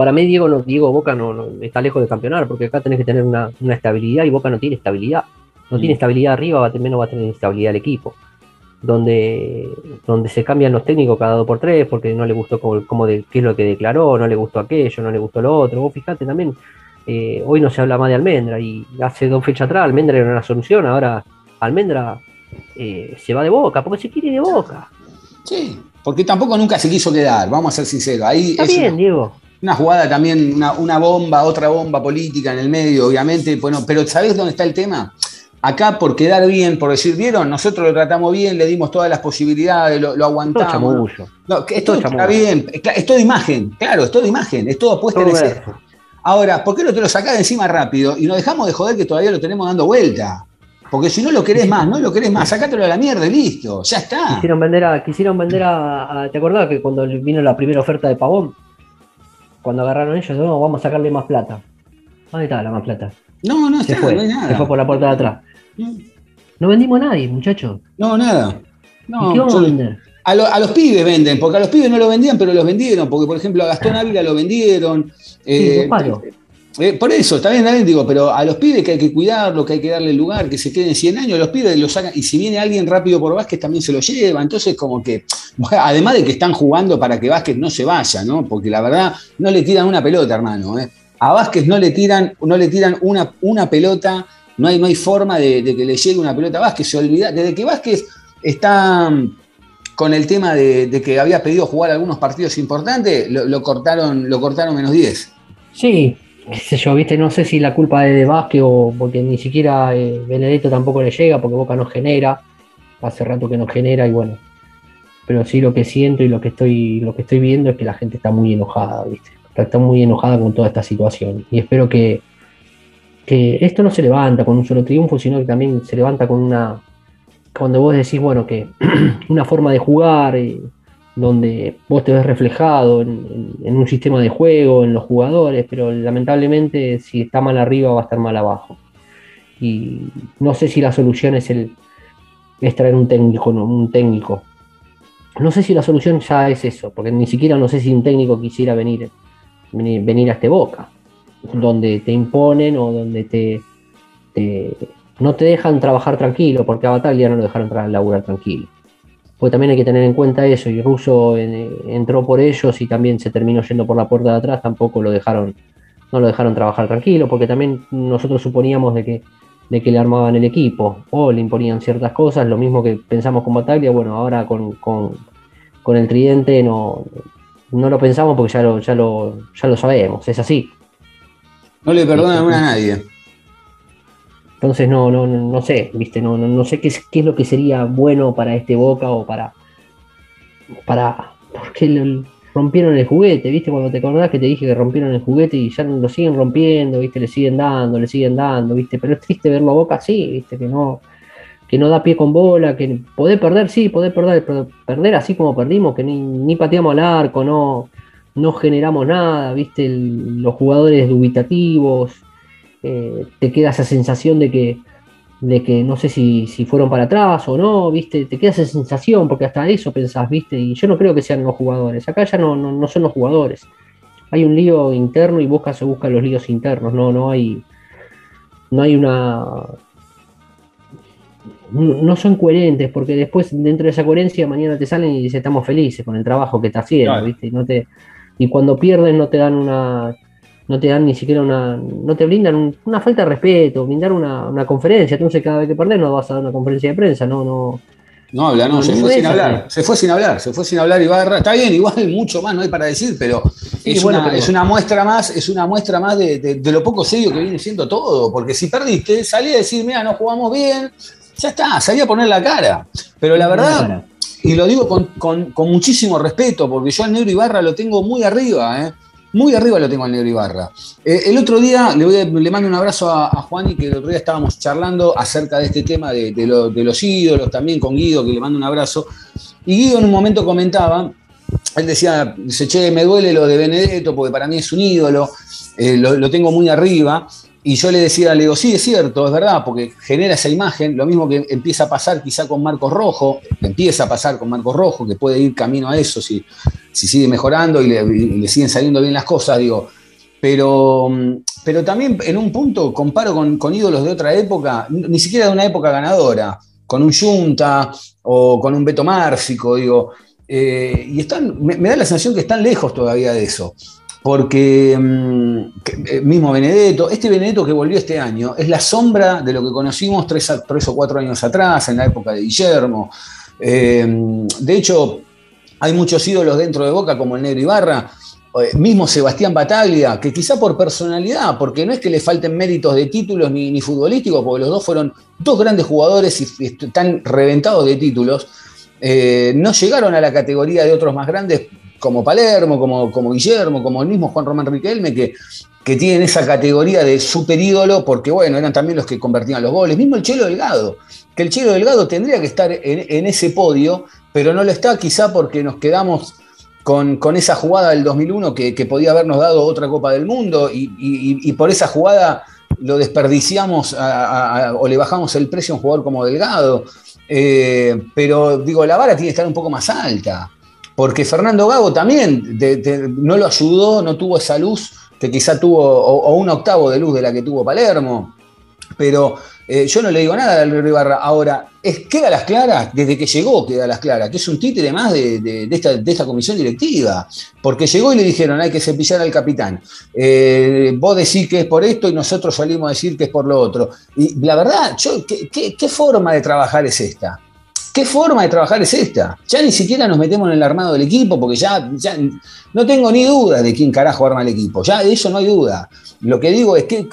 C: Para mí, Diego, no, Diego Boca no, no- está lejos de campeonar, porque acá tenés que tener una, una estabilidad y Boca no tiene estabilidad. No
B: Mm.
C: tiene estabilidad arriba, va a tener- menos va a tener estabilidad el equipo. donde, donde se cambian los técnicos cada dos por tres porque no le gustó como, como de, qué es lo que declaró, no le gustó aquello, no le gustó lo otro. Vos fijate también, eh, hoy no se habla más de Almendra y hace dos fechas atrás Almendra era una solución, ahora Almendra eh, se va de boca, porque se quiere de boca.
B: Sí, porque tampoco nunca se quiso quedar, vamos a ser sinceros. Ahí
C: Está
B: es
C: bien,
B: una,
C: Diego.
B: Una jugada también, una, una bomba, otra bomba política en el medio, obviamente. Bueno, pero ¿sabés dónde está el tema? Acá por quedar bien, por decir, vieron, nosotros lo tratamos bien, le dimos todas las posibilidades, lo, lo
C: Todo
B: aguantamos.
C: chamullo.
B: No, que es
C: Todo
B: todo está bien, es todo imagen, claro, es todo imagen, es todo puesta en
C: Todo
B: escena.
C: verso.
B: Ahora, ¿por qué no te lo sacás de encima rápido y nos dejamos de joder que todavía lo tenemos dando vuelta? Porque si no lo querés más, no lo querés más, sacátelo a la mierda y listo, ya está.
C: Quisieron vender a, quisieron vender a, a- ¿te acordás que cuando vino la primera oferta de Pavón? Cuando agarraron ellos, no, vamos a sacarle más plata. ¿Dónde está la más plata?
B: No, no
C: Se
B: está,
C: fue,
B: no hay nada.
C: se fue por la puerta de atrás. No vendimos a nadie, muchachos.
B: No, nada. No,
C: ¿Y qué vamos
B: yo-
C: a vender?
B: a, lo- a los pibes venden, porque a los pibes no lo vendían, pero los vendieron, porque por ejemplo a Gastón Ávila lo vendieron.
C: Sí,
B: eh. Eh, por eso, está bien, está bien, digo, pero a los pibes que hay que cuidarlo, que hay que darle lugar, que se queden 100 años, los pibes lo sacan, y si viene alguien rápido por Vázquez también se lo lleva, entonces como que, además de que están jugando para que Vázquez no se vaya, ¿no? Porque la verdad no le tiran una pelota, hermano, ¿eh? A Vázquez no le tiran, no le tiran una, una pelota, no hay, no hay forma de, que le llegue una pelota a Vázquez, se olvida, desde que Vázquez está mm, con el tema de, que había pedido jugar algunos partidos importantes, lo, lo cortaron, lo cortaron menos 10.
C: Sí, sé yo, viste, no sé si la culpa es de Vázquez o porque ni siquiera eh, Benedetto tampoco le llega, porque Boca no genera, hace rato que no genera y bueno. Pero sí lo que siento y lo que estoy, lo que estoy viendo es que la gente está muy enojada, viste. Está, está muy enojada con toda esta situación. Y espero que, que esto no se levanta con un solo triunfo, sino que también se levanta con una. Cuando vos decís, bueno, que una forma de jugar. eh, donde vos te ves reflejado en, un sistema de juego, en los jugadores, pero lamentablemente si está mal arriba va a estar mal abajo. Y no sé si la solución es el es traer un técnico, no, un técnico. No sé si la solución ya es eso, porque ni siquiera no sé si un técnico quisiera venir, venir, venir a este Boca, donde te imponen o donde te, te- no te dejan trabajar tranquilo, porque a Bataglia no lo dejaron tra- laburar tranquilo porque también hay que tener en cuenta eso, y Russo eh, entró por ellos y también se terminó yendo por la puerta de atrás, tampoco lo dejaron, no lo dejaron trabajar tranquilo, porque también nosotros suponíamos de que, de que le armaban el equipo, o le imponían ciertas cosas, lo mismo que pensamos con Bataglia, bueno, ahora con, con, con el tridente no, no lo pensamos porque ya lo, ya lo, ya lo sabemos, es así.
B: No le perdonan una a nadie.
C: Entonces no, no, no, sé, viste, no, no, no sé qué qué es lo que sería bueno para este Boca o para. para. porque rompieron el juguete, viste, cuando te acordás que te dije que rompieron el juguete y ya lo siguen rompiendo, viste, le siguen dando, le siguen dando, viste, pero es triste verlo a Boca así, viste, que no, que no da pie con bola, que poder perder, sí, poder perder, pero perder así como perdimos, que ni, ni pateamos al arco, no, no generamos nada, viste, el- los jugadores dubitativos, eh, te queda esa sensación de que, de que no sé si, si fueron para atrás o no, viste, te queda esa sensación, porque hasta eso pensás, viste, y yo no creo que sean los jugadores, acá ya no, no, no son los jugadores. Hay un lío interno y Boca se busca los líos internos, no, no hay, no hay una no son coherentes, porque después dentro de esa coherencia mañana te salen y dicen estamos felices con el trabajo que está haciendo,
B: Claro.
C: ¿viste? Y, no te, y cuando pierden no te dan una, no te dan ni siquiera una, no te brindan un- una falta de respeto, brindar una, una conferencia, entonces cada vez que perdés no vas a dar una conferencia de prensa, no, no,
B: No habla, no,
C: No,
B: se
C: no
B: fue sin hablar, se fue sin hablar, se fue sin hablar Ibarra. Está bien, igual mucho más no hay para decir, pero, es,
C: bueno,
B: una,
C: pero-
B: es una muestra más, es una muestra más de, de- de lo poco serio que viene siendo todo. Porque si perdiste, salí a decir, mira, no jugamos bien, ya está, salí a poner la cara. Pero la verdad, y lo digo con, con- con muchísimo respeto, porque yo al Negro Ibarra lo tengo muy arriba, ¿eh? Muy arriba lo tengo al Negro Ibarra. Eh, el otro día le, voy a- le mando un abrazo a, Juan y que el otro día estábamos charlando acerca de este tema de, de lo- de los ídolos, también con Guido, que le mando un abrazo. Y Guido en un momento comentaba, él decía, dice, che, me duele lo de Benedetto, porque para mí es un ídolo, eh, lo tengo muy arriba. Y yo le decía, le digo, sí, es cierto, es verdad, porque genera esa imagen, lo mismo que empieza a pasar quizá con Marcos Rojo, empieza a pasar con Marcos Rojo, que puede ir camino a eso si, si sigue mejorando y le, siguen saliendo bien las cosas, digo. Pero, mm, pero también en un punto comparo con, ídolos de otra época, ni siquiera de una época ganadora. con un Junta o con un Beto Márfico, digo. eh, y están, me da la sensación que están lejos todavía de eso. Porque mm, eh, mismo Benedetto, este Benedetto que volvió este año, es la sombra de lo que conocimos tres, o cuatro años atrás, en la época de Guillermo. Eh, de hecho, hay muchos ídolos dentro de Boca, como el Negro Ibarra, eh, mismo Sebastián Bataglia, que quizá por personalidad, porque no es que le falten méritos de títulos ni, ni futbolísticos, porque los dos fueron dos grandes jugadores y est- están reventados de títulos, no llegaron a la categoría de otros más grandes como Palermo, como, como Guillermo, como el mismo Juan Román Riquelme, que, que tienen esa categoría de super ídolo, porque bueno, eran también los que convertían los goles, mismo el Chelo Delgado, que el Chelo Delgado tendría que estar en, en ese podio, pero no lo está quizá porque nos quedamos con, con esa jugada del 2001 que, que podía habernos dado otra Copa del Mundo y, y- por esa jugada lo desperdiciamos o le bajamos el precio a un jugador como Delgado. Eh, pero digo, la vara tiene que estar un poco más alta, porque Fernando Gago también no lo ayudó, no tuvo esa luz que quizá tuvo, o, un octavo de luz de la que tuvo Palermo. Pero eh, yo no le digo nada al Ibarra. Ahora, es, queda las claras, desde que llegó queda las claras, que es un títere más de, esta, comisión directiva. Porque llegó y le dijeron, hay que cepillar al capitán. Eh, vos decís que es por esto y nosotros salimos a decir que es por lo otro. Y la verdad, yo, ¿qué, qué- qué forma de trabajar es esta? ¿Qué forma de trabajar es esta? Ya ni siquiera nos metemos en el armado del equipo, porque ya, no tengo ni duda de quién carajo arma el equipo. Ya de eso no hay duda. Lo que digo es que.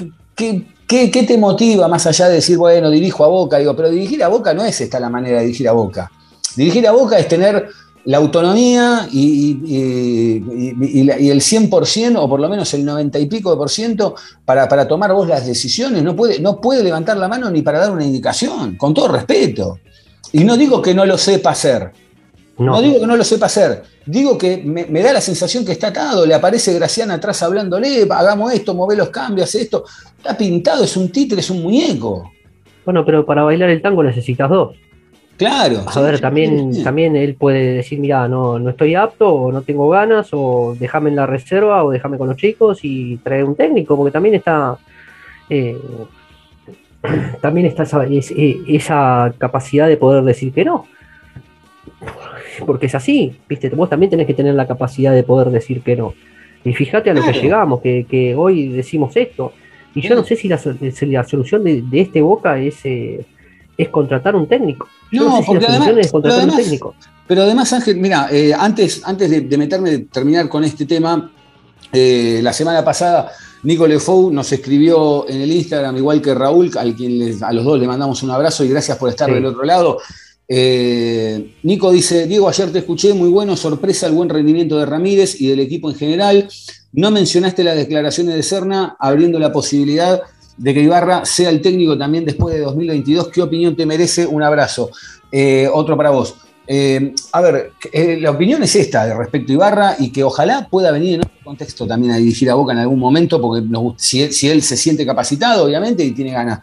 B: ¿Qué, te motiva más allá de decir, bueno, dirijo a Boca? Digo, pero dirigir a Boca no es esta la manera de dirigir a Boca. Dirigir a Boca es tener la autonomía y el 100% o por lo menos el 90 y pico de por ciento para, para tomar vos las decisiones. No puede, no puede levantar la mano ni para dar una indicación, con todo respeto. Y no digo que no lo sepa hacer, no,
C: No,
B: digo que no lo sepa hacer, digo que me, me da la sensación que está atado, le aparece Graciana atrás hablándole, hagamos esto, move los cambios, esto. Está pintado, es un títere, es un muñeco.
C: bueno, pero para bailar el tango necesitas dos.
B: Claro.
C: A ver, también, también él puede decir, mira, no, no estoy apto, o no tengo ganas, o déjame en la reserva, o déjame con los chicos y trae un técnico, porque también está eh, también está esa, es- eh, esa capacidad de poder decir que no. Porque es así, viste, vos también tenés que tener la capacidad de poder decir que no. Y fíjate a lo que llegamos, que, que hoy decimos esto. Y yo no sé si la, sol- si la solución de, de este Boca es, eh, es contratar un técnico. Yo
B: No,
C: sé si
B: porque
C: la solución
B: además-
C: es contratar
B: pero
C: un
B: además-
C: técnico.
B: Pero además, Ángel, mira, eh, antes, antes de, de meterme, de terminar con este tema, eh, la semana pasada Nico Lefou nos escribió en el Instagram, igual que Raúl, al quien les- a los dos le mandamos un abrazo y gracias por estar
C: Sí.
B: del otro lado. Eh, Nico dice, Diego, ayer te escuché, muy bueno, sorpresa el buen rendimiento de Ramírez y del equipo en general. No mencionaste las declaraciones de Serna abriendo la posibilidad de que Ibarra sea el técnico también después de 2022. ¿Qué opinión te merece? Un abrazo. Eh, otro para vos. Eh, a ver, la opinión es esta de respecto a Ibarra y que ojalá pueda venir en otro contexto también a dirigir a Boca en algún momento, porque si, él, si él se siente capacitado, obviamente, y tiene ganas.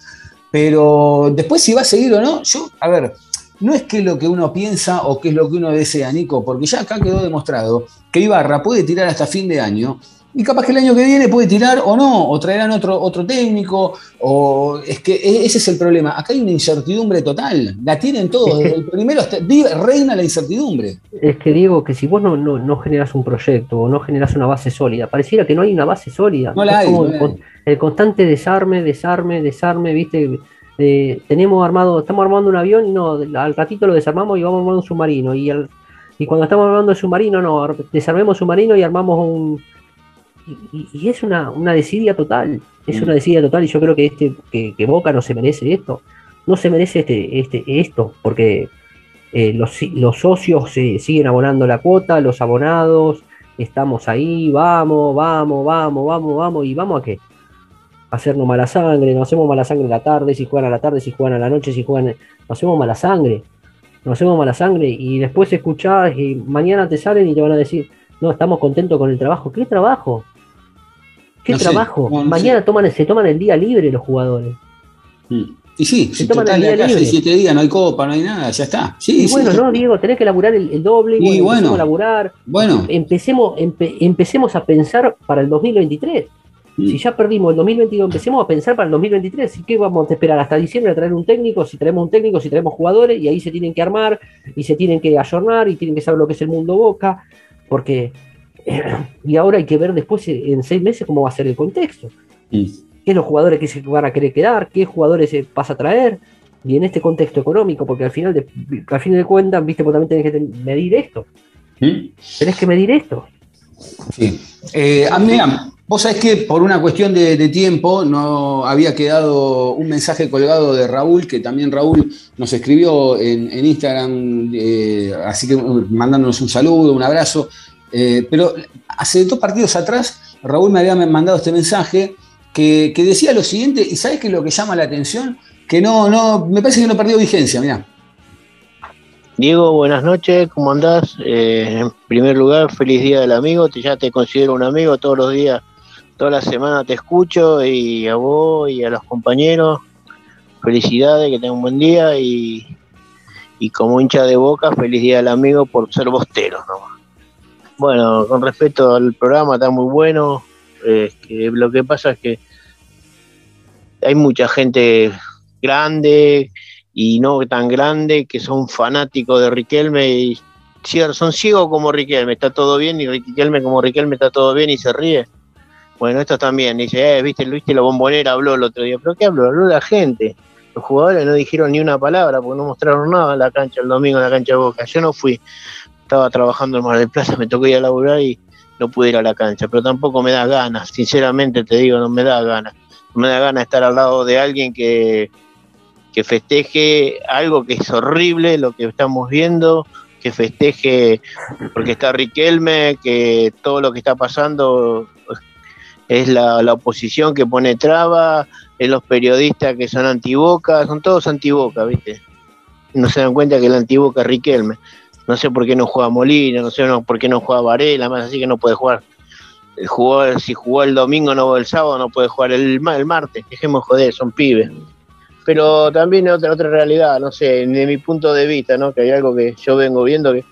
B: Pero después si va a seguir o no, yo, a ver, no es que lo que uno piensa o que es lo que uno desea, Nico, porque ya acá quedó demostrado que Ibarra puede tirar hasta fin de año y capaz que el año que viene puede tirar o no, o traerán otro, otro técnico, o es que e- ese es el problema. Acá hay una incertidumbre total, la tienen todos, desde el primero hasta, reina la incertidumbre.
C: Es que digo que si vos no, no, no generás un proyecto o no generás una base sólida, pareciera que no hay una base sólida.
B: No la hay,
C: como
B: no
C: el, constante desarme, desarme, desarme, viste. Eh, tenemos armado, estamos armando un avión y no, al ratito lo desarmamos y vamos armando un submarino. Y, al- y cuando estamos armando el submarino, no, ar- desarmemos submarino y armamos un. Y, y- es una, una desidia total. Es
B: Mm.
C: una desidia total. Y yo creo que este, que, que Boca no se merece esto. No se merece este, este, esto, porque eh, los, los socios eh, siguen abonando la cuota, los abonados, estamos ahí, vamos, vamos, vamos, vamos, vamos, y vamos a qué? A hacernos mala sangre, nos hacemos mala sangre en la tarde, si juegan a la tarde, si juegan a la noche, si juegan, nos hacemos mala sangre, nos hacemos mala sangre, y después escuchás y mañana te salen y te van a decir, no, estamos contentos con el trabajo. ¿Qué trabajo? ¿Qué
B: No sé,
C: trabajo?
B: no, no
C: mañana
B: sé.
C: toman, se toman el día libre los jugadores.
B: Mm. Y sí,
C: Se
B: si
C: toman
B: total
C: el día
B: acá
C: libre.
B: siete días, no hay copa, no hay nada, ya está. Sí,
C: Y bueno,
B: sí.
C: no, Diego, tenés que laburar el, el doble, y bueno, empecemos a laburar,
B: Bueno,
C: empecemos, empe- empecemos a pensar para el 2023. Si ya perdimos el 2022, empecemos a pensar para el 2023. ¿Y qué vamos a esperar hasta diciembre a traer un técnico? Si traemos un técnico, si traemos jugadores, y ahí se tienen que armar, y se tienen que ayornar, y tienen que saber lo que es el mundo boca, porque. Y ahora hay que ver después en seis meses cómo va a ser el contexto.
B: Mm.
C: ¿Qué los jugadores que se van a querer quedar? ¿Qué jugadores se vas a traer? Y en este contexto económico, porque al final de, al fin de cuentas, viste, vos también tenés que medir esto. Tenés que medir esto.
B: Sí. Eh, mira, vos sabés que por una cuestión de, de tiempo no había quedado un mensaje colgado de Raúl, que también Raúl nos escribió en, en Instagram, eh, así que uh, mandándonos un saludo, un abrazo. Eh, pero hace dos partidos atrás, Raúl me había mandado este mensaje que, decía lo siguiente, y ¿sabés qué es lo que llama la atención? Que no, no, me parece que no perdió vigencia, mirá.
D: Diego, buenas noches, ¿cómo andás? Eh, en primer lugar, feliz día del amigo, te, ya te considero un amigo, todos los días, toda la semana te escucho y a vos y a los compañeros, felicidades, que tengan un buen día y, y como hincha de boca, feliz día del amigo por ser bosteros nomás. Bueno, con respecto al programa, está muy bueno, eh, lo que pasa es que hay mucha gente grande, y no tan grande, que son fanáticos de Riquelme y son ciegos como Riquelme, está todo bien, y Riquelme como Riquelme está todo bien y se ríe. Bueno, esto también, dice, eh, viste, viste, la bombonera habló el otro día, pero ¿qué habló? Habló la gente. Los jugadores no dijeron ni una palabra porque no mostraron nada en la cancha el domingo en la cancha de Boca. Yo no fui, estaba trabajando en Mar del Plata, me tocó ir a laburar y no pude ir a la cancha, pero tampoco me da ganas, sinceramente te digo, no me da ganas. No me da ganas estar al lado de alguien que, que festeje algo que es horrible, lo que estamos viendo, que festeje porque está Riquelme, que todo lo que está pasando es la, la oposición que pone traba, es los periodistas que son antiboca, son todos antiboca, ¿viste? No se dan cuenta que el antiboca es Riquelme. No sé por qué no juega Molina, no sé por qué no juega Varela, más así que no puede jugar. El jugador, si jugó el domingo, no el sábado, no puede jugar el, el martes. Dejemos joder, son pibes pero también otra otra realidad, no sé, de mi punto de vista, ¿no? Que hay algo que yo vengo viendo que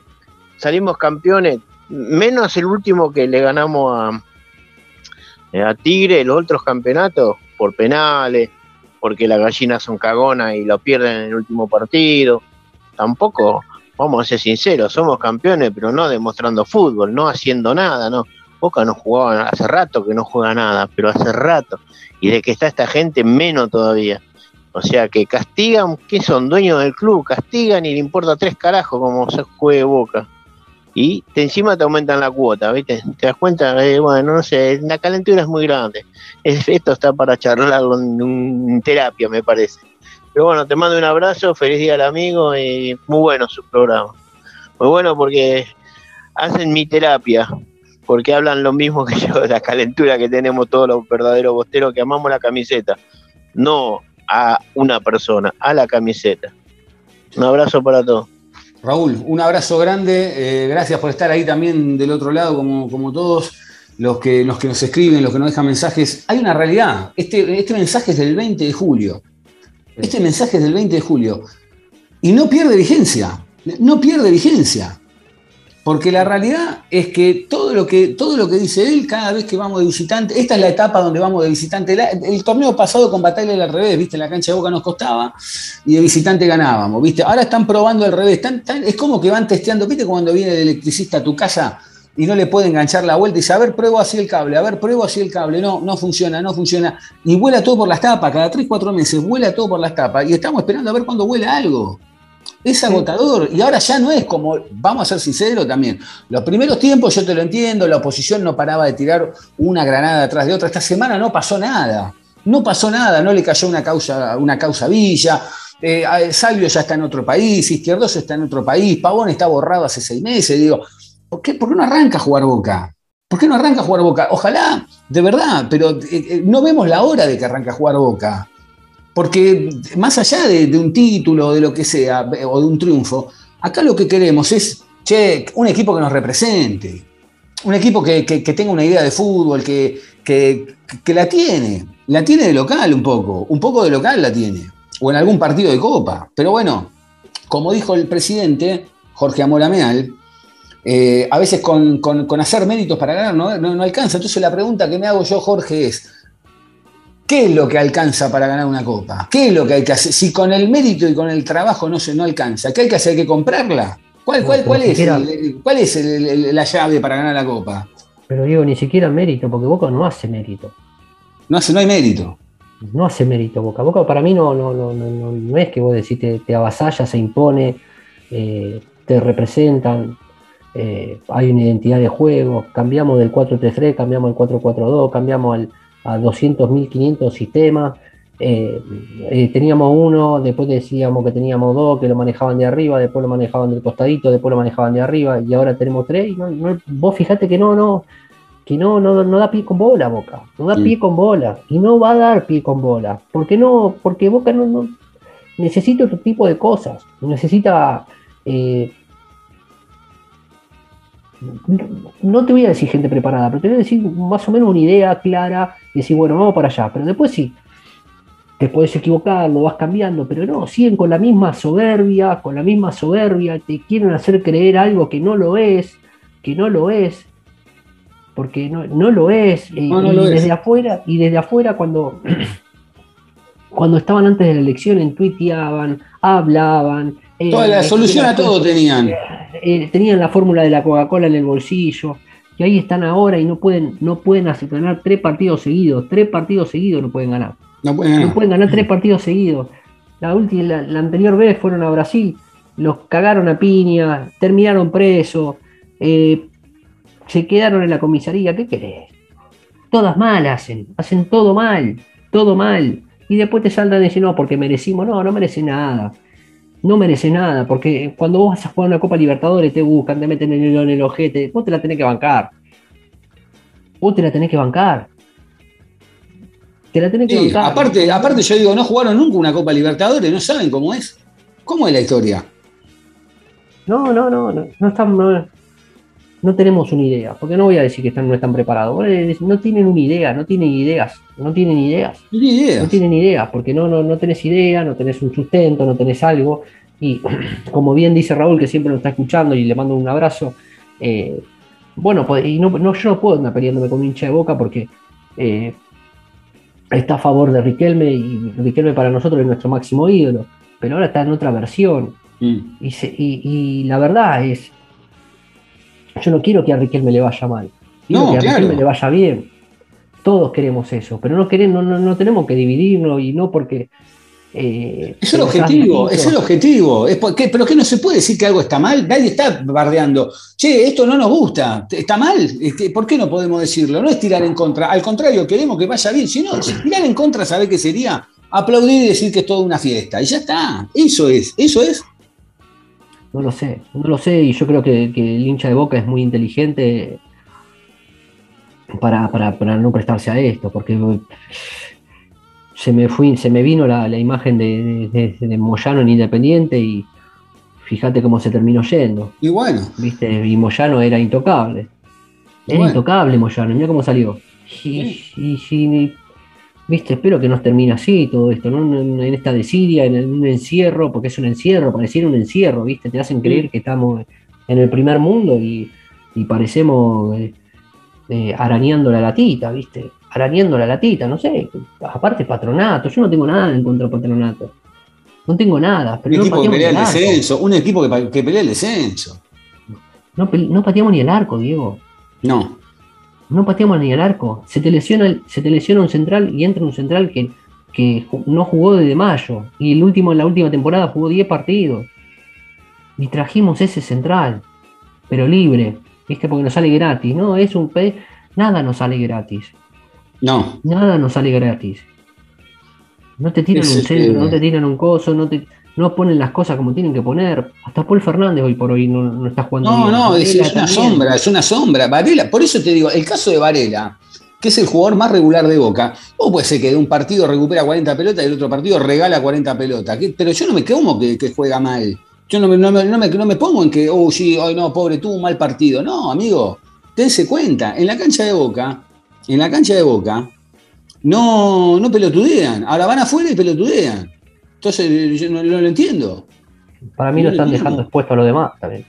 D: salimos campeones, menos el último que le ganamos a, a Tigre, los otros campeonatos, por penales, porque las gallinas son cagonas y lo pierden en el último partido. Tampoco, vamos a ser sinceros, somos campeones, pero no demostrando fútbol, no haciendo nada, ¿no? Boca no jugaba hace rato que no juega nada, pero hace rato. Y de que está esta gente, menos todavía. O sea que castigan, que son dueños del club, castigan y le importa tres carajos como se juegue boca. Y te, encima te aumentan la cuota, ¿viste? ¿Te das cuenta? Eh, bueno, no sé, la calentura es muy grande. Es, esto está para charlarlo en, en, terapia, me parece. Pero bueno, te mando un abrazo, feliz día al amigo y muy bueno su programa. Muy bueno porque hacen mi terapia, porque hablan lo mismo que yo, de la calentura que tenemos todos los verdaderos bosteros que amamos la camiseta. No a una persona, a la camiseta. Un abrazo para todos.
B: Raúl, un abrazo grande. Eh, gracias por estar ahí también del otro lado, como, como todos los que, los que nos escriben, los que nos dejan mensajes. Hay una realidad. Este, este mensaje es del 20 de julio. Este mensaje es del 20 de julio. Y no pierde vigencia. No pierde vigencia. Porque la realidad es que todo lo que, todo lo que dice él, cada vez que vamos de visitante, esta es la etapa donde vamos de visitante. el torneo pasado con Batalla al revés, ¿viste? En la cancha de Boca nos costaba y de visitante ganábamos, ¿viste? Ahora están probando al revés. es como que van testeando, ¿viste? Cuando viene el electricista a tu casa y no le puede enganchar la vuelta y dice, a ver, pruebo así el cable, a ver, pruebo así el cable. No, no funciona, no funciona. Y vuela todo por las tapas, cada 3, 4 meses vuela todo por las tapas. Y estamos esperando a ver cuándo vuela algo. Es agotador y ahora ya no es como, vamos a ser sinceros también, los primeros tiempos yo te lo entiendo, la oposición no paraba de tirar una granada atrás de otra, esta semana no pasó nada, no pasó nada, no le cayó una causa, una causa Villa, eh, Salvio ya está en otro país, Izquierdoso está en otro país, Pavón está borrado hace seis meses, digo, ¿por qué, ¿por qué no arranca a jugar Boca? ¿Por qué no arranca a jugar Boca? Ojalá, de verdad, pero eh, eh, no vemos la hora de que arranque a jugar Boca. Porque más allá de, un título de lo que sea, o de un triunfo, acá lo que queremos es, che, un equipo que nos represente, un equipo que tenga una idea de fútbol, que, que, la tiene, la tiene de local un poco, un poco de local la tiene, o en algún partido de copa. Pero bueno, como dijo el presidente Jorge Amorameal, eh, a veces con, con- con hacer méritos para ganar no, no- no alcanza. Entonces la pregunta que me hago yo, Jorge, es, ¿qué es lo que alcanza para ganar una copa? ¿Qué es lo que hay que hacer? Si con el mérito y con el trabajo no, se, no alcanza, ¿qué hay que hacer? ¿Hay que comprarla? ¿Cuál,
C: No,
B: cuál, cuál es, el- cuál es el- el- la llave para ganar la copa?
C: Pero digo, ni siquiera mérito, porque Boca no hace mérito.
B: No, hace, no hay mérito.
C: No hace mérito Boca. Boca para mí no, no, no, no, no- no es que vos decís te, te avasalla, se impone, eh, te representan, eh, hay una identidad de juego. Cambiamos del 4-3-3, cambiamos al 4-4-2, cambiamos al, a 200.500 sistemas. eh, eh, teníamos uno, después decíamos que teníamos dos que lo manejaban de arriba, después lo manejaban del costadito, después lo manejaban de arriba y ahora tenemos tres. y no- no- vos fijate que no, no, que no, no, no da pie con bola Boca, no da pie con bola y no va a dar pie con bola. porque no? Porque Boca no, no- necesita otro tipo de cosas, necesita eh, no te voy a decir gente preparada, pero te voy a decir más o menos una idea clara y decir, bueno, vamos para allá, pero después sí, te puedes equivocar, lo vas cambiando, pero no, siguen con la misma soberbia, con la misma soberbia, te quieren hacer creer algo que no lo es, que no lo es, porque no, no lo es, y,
B: No,
C: y
B: lo es.
C: desde afuera, y desde afuera cuando, cuando estaban antes de la elección, tuiteaban, hablaban. Eh,
B: Toda la solución a todo tenían.
C: eh, tenían la fórmula de la Coca-Cola en el bolsillo y ahí están ahora y no pueden, no pueden hacer ganar tres partidos seguidos, tres partidos seguidos no pueden ganar,
B: No pueden
C: no
B: ganar.
C: pueden ganar tres partidos seguidos. La última, la, la anterior vez fueron a Brasil, los cagaron a piña, terminaron presos, eh, se quedaron en la comisaría, ¿qué querés? Todas mal hacen, hacen todo mal, todo mal. Y después te saltan y dicen, no, porque merecimos, no, no merece nada. No merece nada, porque cuando vos vas a jugar una Copa Libertadores te buscan, te meten en el, en el ojete, vos te la tenés que bancar. Vos te la tenés que bancar. Te la tenés que
B: Sí,
C: bancar.
B: aparte, aparte yo digo, no jugaron nunca una Copa Libertadores, no saben cómo es. ¿Cómo es la historia?
C: No, no, no, no, no están, no, no tenemos una idea, porque no voy a decir que están, no están preparados, no tienen una idea, no tienen ideas, no tienen ideas,
B: Ni idea.
C: no tienen ideas, porque no, no, no tenés idea, no tenés un sustento, no tenés algo, y como bien dice Raúl, que siempre lo está escuchando y le mando un abrazo, eh, bueno, pues, y no, no, yo no puedo andar peleándome con un hincha de boca porque eh, está a favor de Riquelme y Riquelme para nosotros es nuestro máximo ídolo, pero ahora está en otra versión,
B: Mm.
C: y, se- y- y la verdad es, yo no quiero que a Riquelme le vaya mal, quiero
B: No,
C: que a
B: claro.
C: Riquelme le vaya bien. Todos queremos eso, pero no, queremos, no, no, no tenemos que dividirnos y no porque... eh,
B: Es el objetivo, es el objetivo. Es porque, ¿Pero qué no se puede decir que algo está mal? Nadie está bardeando. Che, esto no nos gusta, está mal. ¿Por qué no podemos decirlo? No es tirar en contra. Al contrario, queremos que vaya bien. Si no, si tirar en contra, ¿sabe qué sería? Aplaudir y decir que es toda una fiesta. Y ya está. Eso es, eso es.
C: No lo sé, no lo sé, y yo creo que, que el hincha de Boca es muy inteligente para, para- para no prestarse a esto, porque se me fui, se me vino la, la imagen de, de- de Moyano en Independiente y fíjate cómo se terminó yendo,
B: Y bueno,
C: ¿viste? Y Moyano era intocable. Era
B: Bueno.
C: intocable Moyano, mira cómo salió. Y, y- y- viste, espero que no termine así todo esto, ¿no? En, en esta desidia, en un encierro, porque es un encierro, pareciera un encierro, ¿viste? Te hacen creer que estamos en el primer mundo y, y parecemos eh, eh, arañando la latita, ¿viste? Arañando la latita, no sé. Aparte patronato, yo no tengo nada en contra de patronato. No tengo nada,
B: un
C: pero no
B: equipo que pelea
C: el arco.
B: descenso, un equipo que, pelea el descenso.
C: No, no pateamos ni el arco, Diego.
B: No.
C: No pateamos ni el arco. Se te lesiona, el- se te lesiona un central y entra un central que, que no jugó desde mayo. Y el último, en la última temporada jugó 10 partidos. Y trajimos ese central, pero libre. ¿Viste? Porque nos sale gratis. No, es un pe. Nada nos sale gratis.
B: No.
C: Nada nos sale gratis. No te tiran
B: Es
C: un centro,
B: que-
C: no te tiran un coso, no te. No ponen las cosas como tienen que poner. Hasta Paul Fernández hoy por hoy no, no está jugando.
B: No,
C: bien.
B: no, es, es una
C: también.
B: sombra, es una sombra. Varela, por eso te digo, el caso de Varela, que es el jugador más regular de Boca, o puede ser que de un partido recupera 40 pelotas y el otro partido regala 40 pelotas. Pero yo no me como que, que juega mal. Yo no me, no, me, no me- no me pongo en que, oh, sí, hoy no, pobre, tuvo un mal partido. No, amigo, dense cuenta, en la cancha de Boca, en la cancha de Boca, no, no pelotudean. Ahora van afuera y pelotudean. Entonces, yo no, no lo entiendo.
C: Para mí no
B: No
C: están
B: entiendo.
C: dejando expuesto a lo demás también.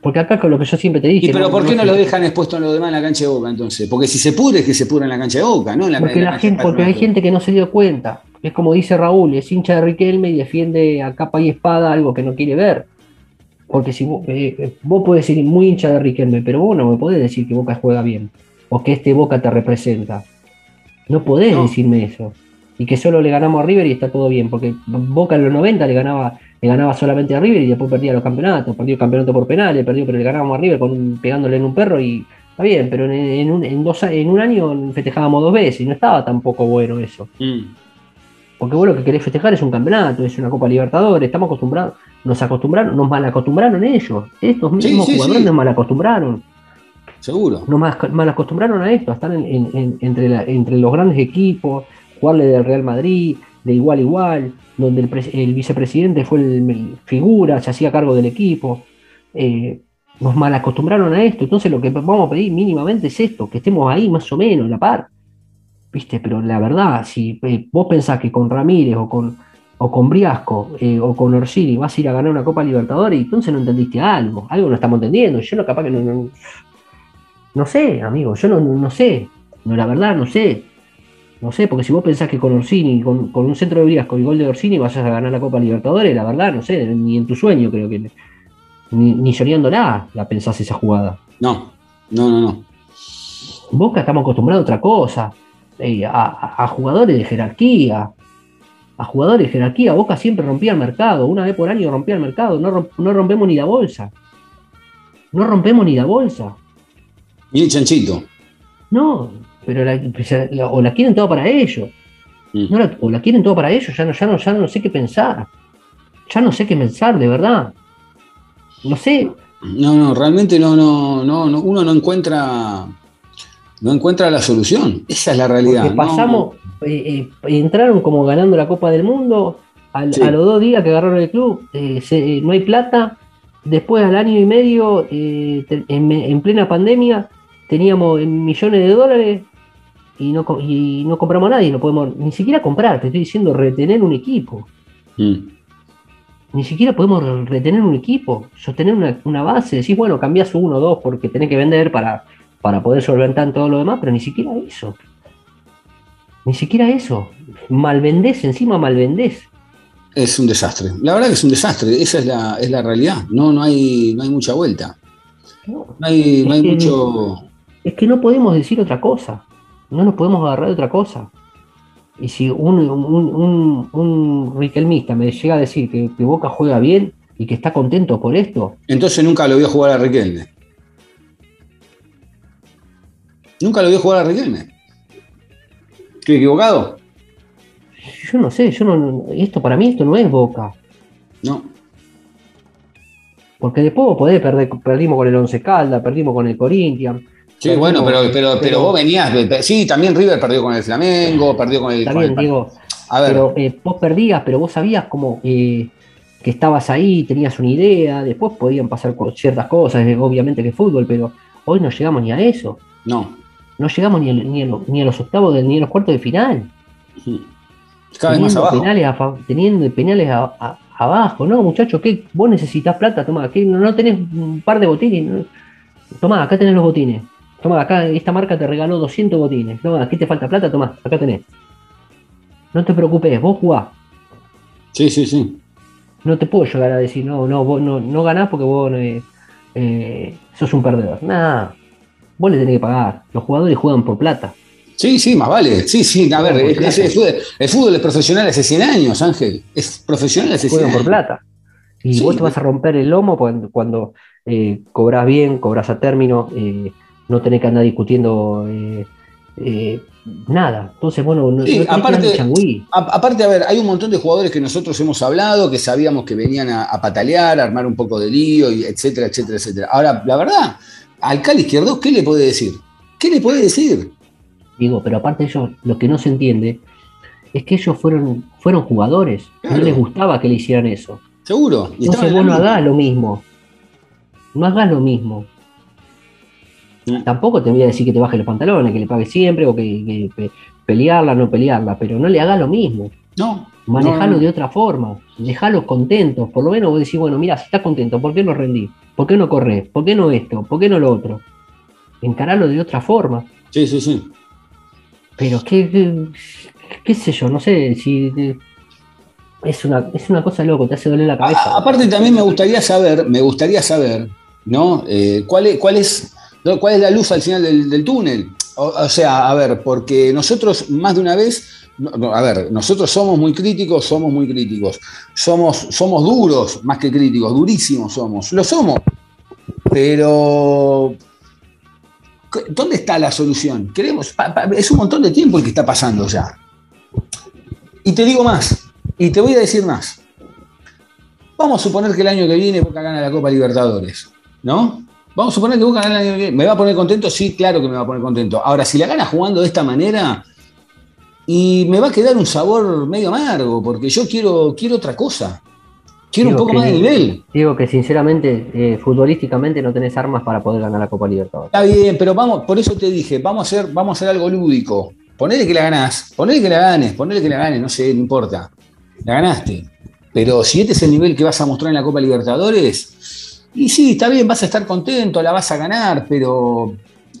C: Porque acá con lo que yo siempre te dije.
B: ¿Y pero por qué no lo dejan expuesto en lo demás en la cancha de Boca entonces? Porque si se pudre es que se pudre en la cancha de Boca, ¿no? En la,
C: Porque,
B: en
C: la gente, porque hay gente que no se dio cuenta. Es como dice Raúl, es hincha de Riquelme y defiende a capa y espada algo que no quiere ver. Porque si vos, eh, eh, vos podés ser muy hincha de Riquelme, pero vos no me podés decir que Boca juega bien. O que este Boca te representa. No podés
B: No.
C: decirme eso. Y que solo le ganamos a River y está todo bien. Porque Boca en los 90 le ganaba, le ganaba solamente a River y después perdía los campeonatos. Perdió el campeonato por penales, perdió, pero le ganábamos a River con un- pegándole en un perro y está bien. Pero en, en un, en dos, en un año festejábamos dos veces y no estaba tampoco bueno eso.
B: Mm.
C: Porque vos lo que querés festejar es un campeonato, es una Copa Libertadores, estamos acostumbrados, nos acostumbraron, nos malacostumbraron ellos, estos
B: Sí,
C: mismos
B: sí,
C: jugadores
B: sí.
C: nos malacostumbraron,
B: Seguro.
C: nos mal- malacostumbraron a esto, a estar en- en- en- entre, la- entre los grandes equipos, jugarle del Real Madrid, de igual a igual, donde el, el vicepresidente fue el, figura, se hacía cargo del equipo. eh, nos malacostumbraron a esto, entonces lo que vamos a pedir mínimamente es esto, que estemos ahí más o menos, la par. ¿Viste? Pero la verdad, si eh, vos pensás que con Ramírez o con, o con Briasco eh, o con Orsini vas a ir a ganar una Copa Libertadores, entonces no entendiste algo, algo no estamos entendiendo. Yo no capaz que no, no, no sé, amigo, yo no, no sé, no, la verdad no sé. No sé, porque si vos pensás que con Orsini, con, con un centro de Briasco y gol de Orsini vas a ganar la Copa Libertadores, la verdad no sé, ni en tu sueño creo que, ni, ni soñándola la pensás esa jugada.
B: No, no, no, no.
C: Boca estamos acostumbrados a otra cosa, eh, a, a- a jugadores de jerarquía, a jugadores de jerarquía. Boca siempre rompía el mercado, una vez por año rompía el mercado, no, romp- no rompemos ni la bolsa. No rompemos ni la bolsa.
B: Y el chanchito.
C: No, pero la, la- o la quieren todo para ellos. No la- o la quieren todo para ellos, ya no, ya no, ya no sé qué pensar. Ya no sé qué pensar, de verdad. No sé,
B: No, no, realmente no, no, no, no, uno no encuentra, no encuentra la solución. Esa es la realidad.
C: Porque
B: ¿no?
C: pasamos, eh, eh, entraron como ganando la Copa del Mundo, al-
B: Sí.
C: a los dos días que agarraron el club, eh, se- no hay plata, después al año y medio, te- en, en plena pandemia, teníamos millones de dólares y no, y no compramos a nadie, no podemos ni siquiera comprar, te estoy diciendo retener un equipo,
B: Mm.
C: ni siquiera podemos retener un equipo, sostener una, una base, decís, bueno, cambiás uno o dos porque tenés que vender para, para poder solventar todo lo demás, pero ni siquiera eso. Ni siquiera eso. Malvendés, encima malvendés.
B: Es un desastre. La verdad que es un desastre. Esa es la, es la realidad. No, no hay, no hay mucha vuelta.
C: No,
B: No hay, no hay
C: que-
B: mucho.
C: Es que no podemos decir otra cosa. No nos podemos agarrar de otra cosa. Y si un, un, un, un riquelmista me llega a decir que, que Boca juega bien y que está contento por esto,
B: Entonces nunca lo vio jugar a Riquelme. Nunca lo vio jugar a Riquelme. ¿Estoy equivocado?
C: yo no sé, yo no, esto para mí esto no es Boca.
B: No.
C: Porque después podés perder, perdimos con el Once Calda, perdimos con el Corinthians.
B: Sí, bueno, pero, pero, pero,
C: pero-
B: vos venías. sí, también River perdió con el Flamengo, perdió con el.
C: Está
B: con el-
C: digo,
B: a ver,
C: pero eh, vos perdías, pero vos sabías como eh, que estabas ahí, tenías una idea, después podían pasar ciertas cosas, eh, obviamente que fútbol, pero hoy no llegamos ni a eso,
B: no.
C: no llegamos ni, a, ni a los octavos, de- ni a los cuartos de final,
B: Cada vez más
C: teniendo
B: abajo.
C: penales, a teniendo penales a- abajo, no muchachos, ¿qué? vos necesitas plata, toma, ¿qué? No, no tenés un par de botines, No. tomá, acá tenés los botines, toma, acá esta marca te regaló 200 botines, toma, aquí te falta plata, toma, acá tenés. No te preocupes, vos jugás.
B: Sí, sí, sí.
C: no te puedo llegar a decir, no, no, vos no, no ganás porque vos eh, eh, sos un perdedor. Nada, vos le tenés que pagar. Los jugadores juegan por plata.
B: Sí, sí, más vale. Sí, sí, a ver,
C: por
B: es- es- el, fútbol, el fútbol es profesional hace 100 años, Ángel. Es profesional hace 100
C: Juegan por
B: años.
C: plata. Y
B: Sí.
C: vos te vas a romper el lomo cuando, cuando eh, cobrás bien, cobrás a término, eh, no tenés que andar discutiendo eh, eh, nada. Entonces, bueno, no,
B: Sí,
C: no
B: aparte-. A- Aparte, a ver, hay un montón de jugadores que nosotros hemos hablado, que sabíamos que venían a, a patalear, a armar un poco de lío, y etcétera, etcétera, etcétera. Ahora, la verdad, al Cali Izquierdo, ¿qué le puede decir? ¿Qué le puede decir?
C: Digo, pero aparte ellos, lo que no se entiende es que ellos fueron, fueron jugadores.
B: Claro.
C: No les gustaba que le hicieran eso.
B: Seguro. Y
C: Entonces
B: en
C: vos no hagas lo mismo. No hagas lo mismo.
B: Mm.
C: Tampoco te voy a decir que te bajes los pantalones, que le pagues siempre, o que, que pe- pelearla, no pelearla, pero no le hagas lo mismo.
B: No,
C: Manejalo
B: No,
C: de otra forma, dejalos contentos. Por lo menos vos decís, bueno, mira, si estás contento, ¿por qué no rendís? ¿Por qué no corres? ¿Por qué no esto? ¿Por qué no lo otro? Encaralo de otra forma.
B: Sí, sí, sí.
C: Pero qué, qué, qué sé yo, no sé si es una, es una cosa loco, te hace doler la cabeza.
B: A- aparte también me gustaría saber, me gustaría saber, ¿no? Eh, ¿cuál, es, cuál, es, ¿Cuál es la luz al final del, túnel? O, sea, a ver, porque nosotros más de una vez, a ver, nosotros somos muy críticos, somos muy críticos, somos, somos duros más que críticos, durísimos somos, lo somos, pero ¿dónde está la solución? Queremos, es un montón de tiempo el que está pasando ya. Y te digo más, y te voy a decir más. Vamos a suponer que el año que viene Boca gana la Copa Libertadores, ¿no? Vamos a suponer que Boca gana el año que. ¿Me va a poner contento? Sí, claro que me va a poner contento. Ahora, si la gana jugando de esta manera, y me va a quedar un sabor medio amargo, porque yo quiero, quiero otra cosa. Quiero un poco
C: que-
B: más de nivel.
C: Digo que sinceramente, eh, futbolísticamente no tenés armas para poder ganar la Copa Libertadores.
B: Está bien, pero vamos, por eso te dije, vamos a hacer, vamos a hacer algo lúdico. Ponele que la ganás, ponele que la ganes, ponele que la ganes, no sé, no importa. La ganaste. Pero si este es el nivel que vas a mostrar en la Copa Libertadores, y sí, está bien, vas a estar contento, la vas a ganar, pero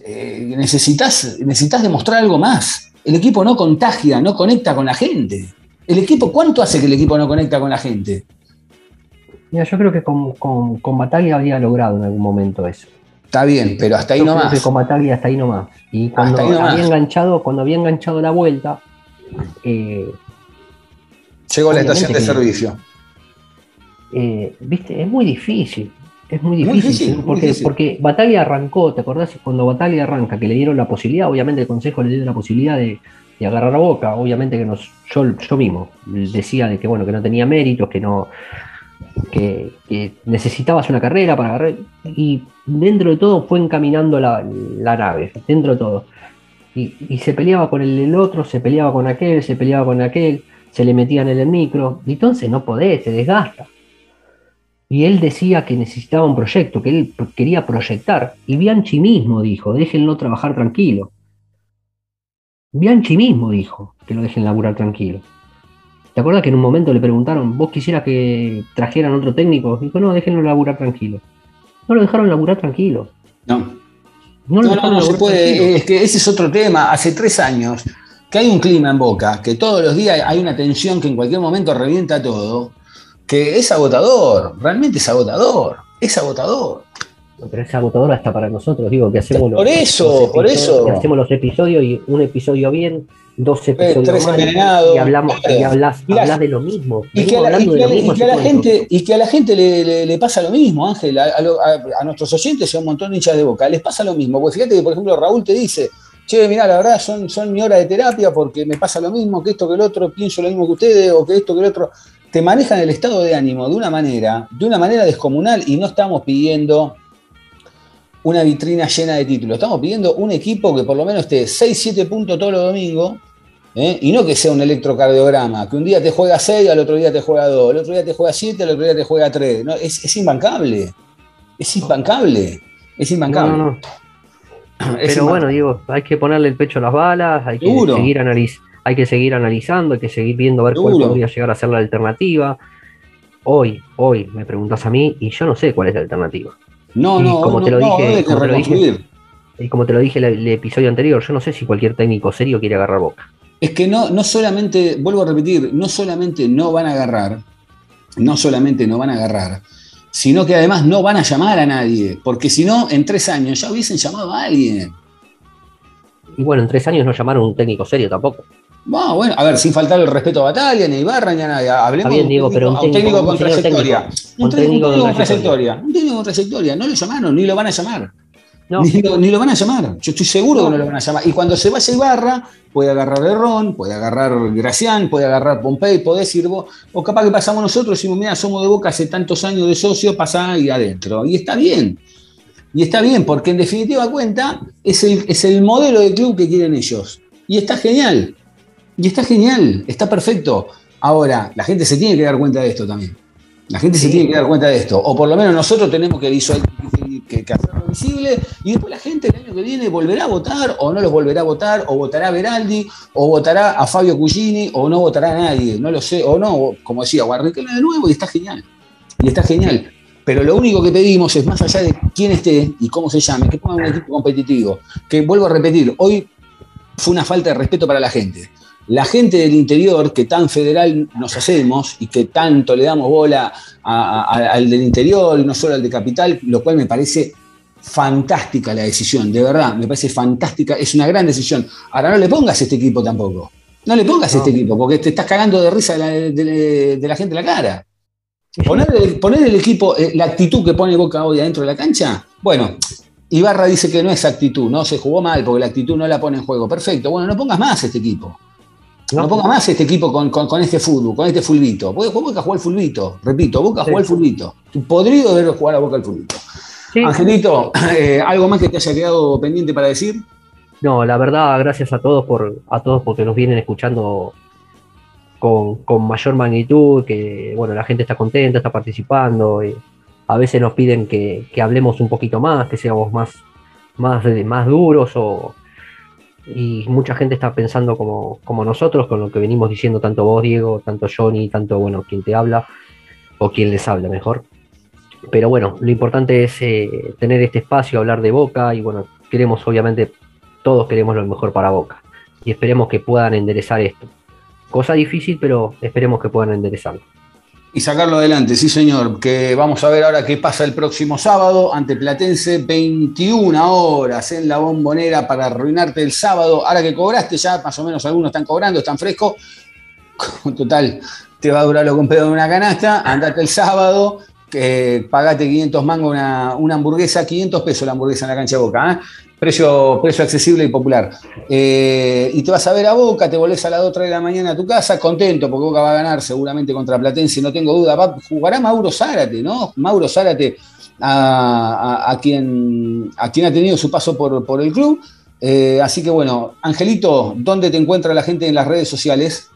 B: eh, necesitas, necesitas demostrar algo más. El equipo no contagia, no conecta con la gente. El equipo, ¿cuánto hace que el equipo no conecta con la gente?
C: Mira, yo creo que con, con, con Bataglia había logrado en algún momento eso.
B: Está bien, pero hasta ahí
C: Yo
B: no
C: creo que
B: más.
C: con Bataglia hasta ahí nomás. Y cuando
B: nomás.
C: había enganchado, cuando había enganchado la vuelta, eh,
B: Llegó la
C: obviamente
B: estación de
C: que-
B: servicio.
C: eh, viste, es muy difícil. Es muy
B: Muy
C: difícil,
B: difícil, muy
C: porque,
B: difícil.
C: porque Bataglia arrancó, ¿te acordás? Cuando Bataglia arranca, que le dieron la posibilidad, obviamente el Consejo le dio la posibilidad de, de agarrar a Boca, obviamente que nos, yo, yo mismo decía de que bueno, que no tenía méritos, que no, que, que necesitabas una carrera para agarrar, y dentro de todo fue encaminando la, la nave, dentro de todo. Y, y se peleaba con el, el otro, se peleaba con aquel, se peleaba con aquel, se le metían en el micro, y entonces no podés, te desgasta. Y él decía que necesitaba un proyecto, que él quería proyectar. Y Bianchi mismo dijo, déjenlo trabajar tranquilo. Bianchi mismo dijo que lo dejen laburar tranquilo. ¿Te acuerdas que en un momento le preguntaron, vos quisieras que trajeran otro técnico? Dijo, no, déjenlo laburar tranquilo. No lo dejaron laburar tranquilo.
B: No.
C: No lo
B: No, no, se puede.
C: tranquilo.
B: Es que ese es otro tema. Hace tres años que hay un clima en Boca, que todos los días hay una tensión que en cualquier momento revienta todo, que es agotador, realmente es agotador, es agotador.
C: Pero es agotador hasta para nosotros, digo, que hacemos los,
B: Por eso,
C: los
B: por
C: episodios-
B: eso.
C: que hacemos los episodios y un episodio bien, dos episodios
B: tres
C: mal, y hablamos
B: claro.
C: y hablas, hablas de lo mismo.
B: Y que, a la, y que
C: mismo
B: y que a gente, y que a la gente le, le- le pasa lo mismo, Ángel, a nuestros oyentes y a un montón de hinchas de boca, les pasa lo mismo. Porque fíjate que, por ejemplo, Raúl te dice, che, mirá, la verdad son, son mi hora de terapia porque me pasa lo mismo, que esto que el otro, pienso lo mismo que ustedes, o que esto que el otro. Te manejan el estado de ánimo de una manera, de una manera descomunal, y no estamos pidiendo una vitrina llena de títulos. Estamos pidiendo un equipo que por lo menos esté 6-7 puntos todos los domingos, ¿eh? y no que sea un electrocardiograma, que un día te juega 6, al otro día te juega 2, al otro día te juega 7, al otro día te juega 3. No, es, es imbancable. Es imbancable. Es imbancable.
C: no, no. Pero
B: imbancable.
C: bueno, digo, hay que ponerle el pecho a las balas, hay que
B: Seguro.
C: seguir analiz hay que seguir analizando, hay que seguir viendo a ver cuál
B: Seguro.
C: podría llegar a ser la alternativa. Hoy, hoy me preguntas a mí y yo no sé cuál es la alternativa.
B: no,
C: y
B: no,
C: como
B: no,
C: te lo
B: no,
C: dije- como te lo dije-. Y como te lo dije el, el episodio anterior, yo no sé si cualquier técnico serio quiere agarrar boca.
B: Es que no, no solamente, vuelvo a repetir, no solamente no van a agarrar, no solamente no van a agarrar, sino que además no van a llamar a nadie, porque si no, en tres años ya hubiesen llamado a alguien.
C: Y bueno, en tres años no llamaron un técnico serio tampoco.
B: No, bueno, a ver, sin faltar el respeto a Batalla, ni a Ibarra, ni a nadie. Hablemos
C: bien,
B: un
C: Diego,
B: técnico,
C: pero un
B: a un
C: técnico,
B: técnico
C: un
B: con trayectoria. Un técnico,
C: con trayectoria.
B: Un técnico con trayectoria. No lo llamaron, ni lo van a llamar.
C: No,
B: Ni, lo, ni lo van a llamar. Yo estoy seguro
C: No.
B: que no lo van a llamar. Y cuando se vaya Ibarra, puede agarrar Errón, puede agarrar Gracián, puede agarrar Pompey, puede decir vos, o capaz que pasamos nosotros y mira, somos de Boca hace tantos años de socio, pasá ahí adentro. Y está bien. Y está bien, porque en definitiva cuenta, es el, es el modelo de club que quieren ellos. Y está genial. Y está genial, está perfecto. Ahora, la gente se tiene que dar cuenta de esto también. La gente se tiene que dar cuenta de esto. O por lo menos nosotros tenemos que, visual- que, que hacerlo visible y después la gente el año que viene volverá a votar o no los volverá a votar o votará a Beraldi o votará a Fabio Cugini o no votará a nadie. No lo sé. O no, o, como decía, Guarnequela de nuevo y está genial. Y está genial. Pero lo único que pedimos es, más allá de quién esté y cómo se llame, que pongan un equipo competitivo. Que vuelvo a repetir, hoy fue una falta de respeto para la gente. La gente del interior, que tan federal nos hacemos y que tanto le damos bola a- a- al del interior y no solo al de capital, lo cual me parece fantástica la decisión, de verdad, me parece fantástica, es una gran decisión. Ahora no le pongas este equipo tampoco, no le pongas
C: No.
B: este equipo, porque te estás cagando de risa de la, de- de la gente en la cara. Poner el, poner el equipo, eh, la actitud que pone Boca hoy adentro de la cancha, bueno, Ibarra dice que no es actitud, no se jugó mal porque la actitud no la pone en juego. Perfecto, bueno, no pongas más este equipo. No,
C: No.
B: pongas más este equipo con, con- con este fútbol, con este fulbito. Porque Boca jugó al fulbito, repito, Boca
C: Sí.
B: jugó al fulbito. Podrido de ver jugar a Boca al fulbito.
C: Sí.
B: Angelito, eh, ¿algo más que te haya quedado pendiente para decir?
C: No, la verdad, gracias a todos por, a todos porque nos vienen escuchando con, con mayor magnitud, que bueno, la gente está contenta, está participando, y a veces nos piden que, que hablemos un poquito más, que seamos más, más, de- más duros o y mucha gente está pensando como, como nosotros, con lo que venimos diciendo tanto vos, Diego, tanto Johnny, tanto bueno, quien te habla, o quien les habla mejor. Pero bueno, lo importante es eh, tener este espacio, hablar de Boca, y bueno, queremos obviamente todos queremos lo mejor para Boca y esperemos que puedan enderezar esto. Cosa difícil, pero esperemos que puedan enderezarlo.
B: Y sacarlo adelante, sí señor, que vamos a ver ahora qué pasa el próximo sábado ante Platense, 21 horas en la bombonera para arruinarte el sábado. Ahora que cobraste ya, más o menos algunos están cobrando, están frescos. Total, te va a durar lo que un pedo de una canasta, andate el sábado, pagate 500 mangos una, una hamburguesa, 500 pesos la hamburguesa en la cancha de Boca, ¿eh? Precio, precio accesible y popular. Eh, y te vas a ver a Boca, te volvés a las 2 3 de la mañana a tu casa, contento, porque Boca va a ganar seguramente contra Platense, no tengo duda. Va- jugará Mauro Zárate, ¿no? Mauro Zárate, a, a- a quien, a quien ha tenido su paso por, por el club. Eh, así que bueno, Angelito, ¿dónde te encuentra la gente en las redes sociales?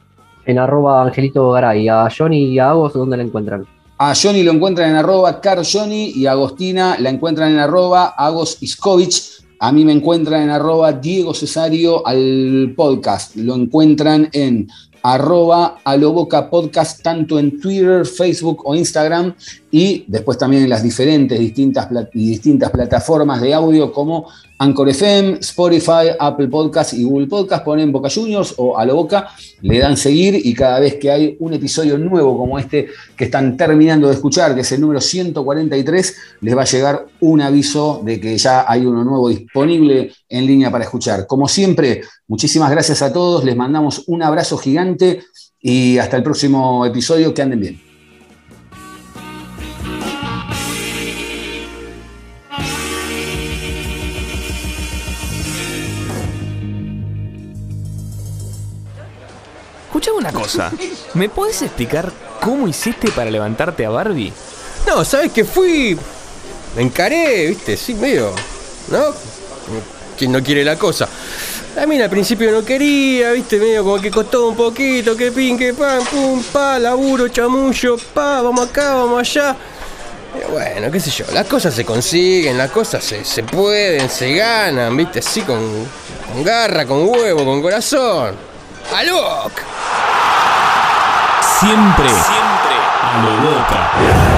C: En arroba Angelito Garay, a Johnny y a Agos, ¿dónde la encuentran?
B: A Johnny lo encuentran en arroba carjohnny y a Agostina la encuentran en arroba Agos Iskovich. A mí me encuentran en arroba Diego Cesario al podcast. Lo encuentran en arroba aloboca podcast tanto en Twitter, Facebook o Instagram y después también en las diferentes distintas, y distintas plataformas de audio como Anchor FM, Spotify, Apple Podcast y Google Podcast. Ponen Boca Juniors o a lo Boca, le dan seguir y cada vez que hay un episodio nuevo como este que están terminando de escuchar, que es el número 143, les va a llegar un aviso de que ya hay uno nuevo disponible en línea para escuchar. Como siempre, muchísimas gracias a todos, les mandamos un abrazo gigante y hasta el próximo episodio, que anden bien.
E: Escuchame una cosa. ¿Me puedes explicar cómo hiciste para levantarte a Barbie?
F: No, ¿sabes qué fui? Me encaré, viste, sí, medio. ¿No? ¿Quién no quiere la cosa? A mí al principio no quería, viste, medio como que costó un poquito, que pin, que pan, pum, pa, laburo, chamullo, pa, vamos acá, vamos allá. Pero bueno, qué sé yo, las cosas se consiguen, las cosas se, se pueden, se ganan, viste, así con, con garra, con huevo, con corazón. ¡Alok!
E: Siempre. Siempre. A lo boca.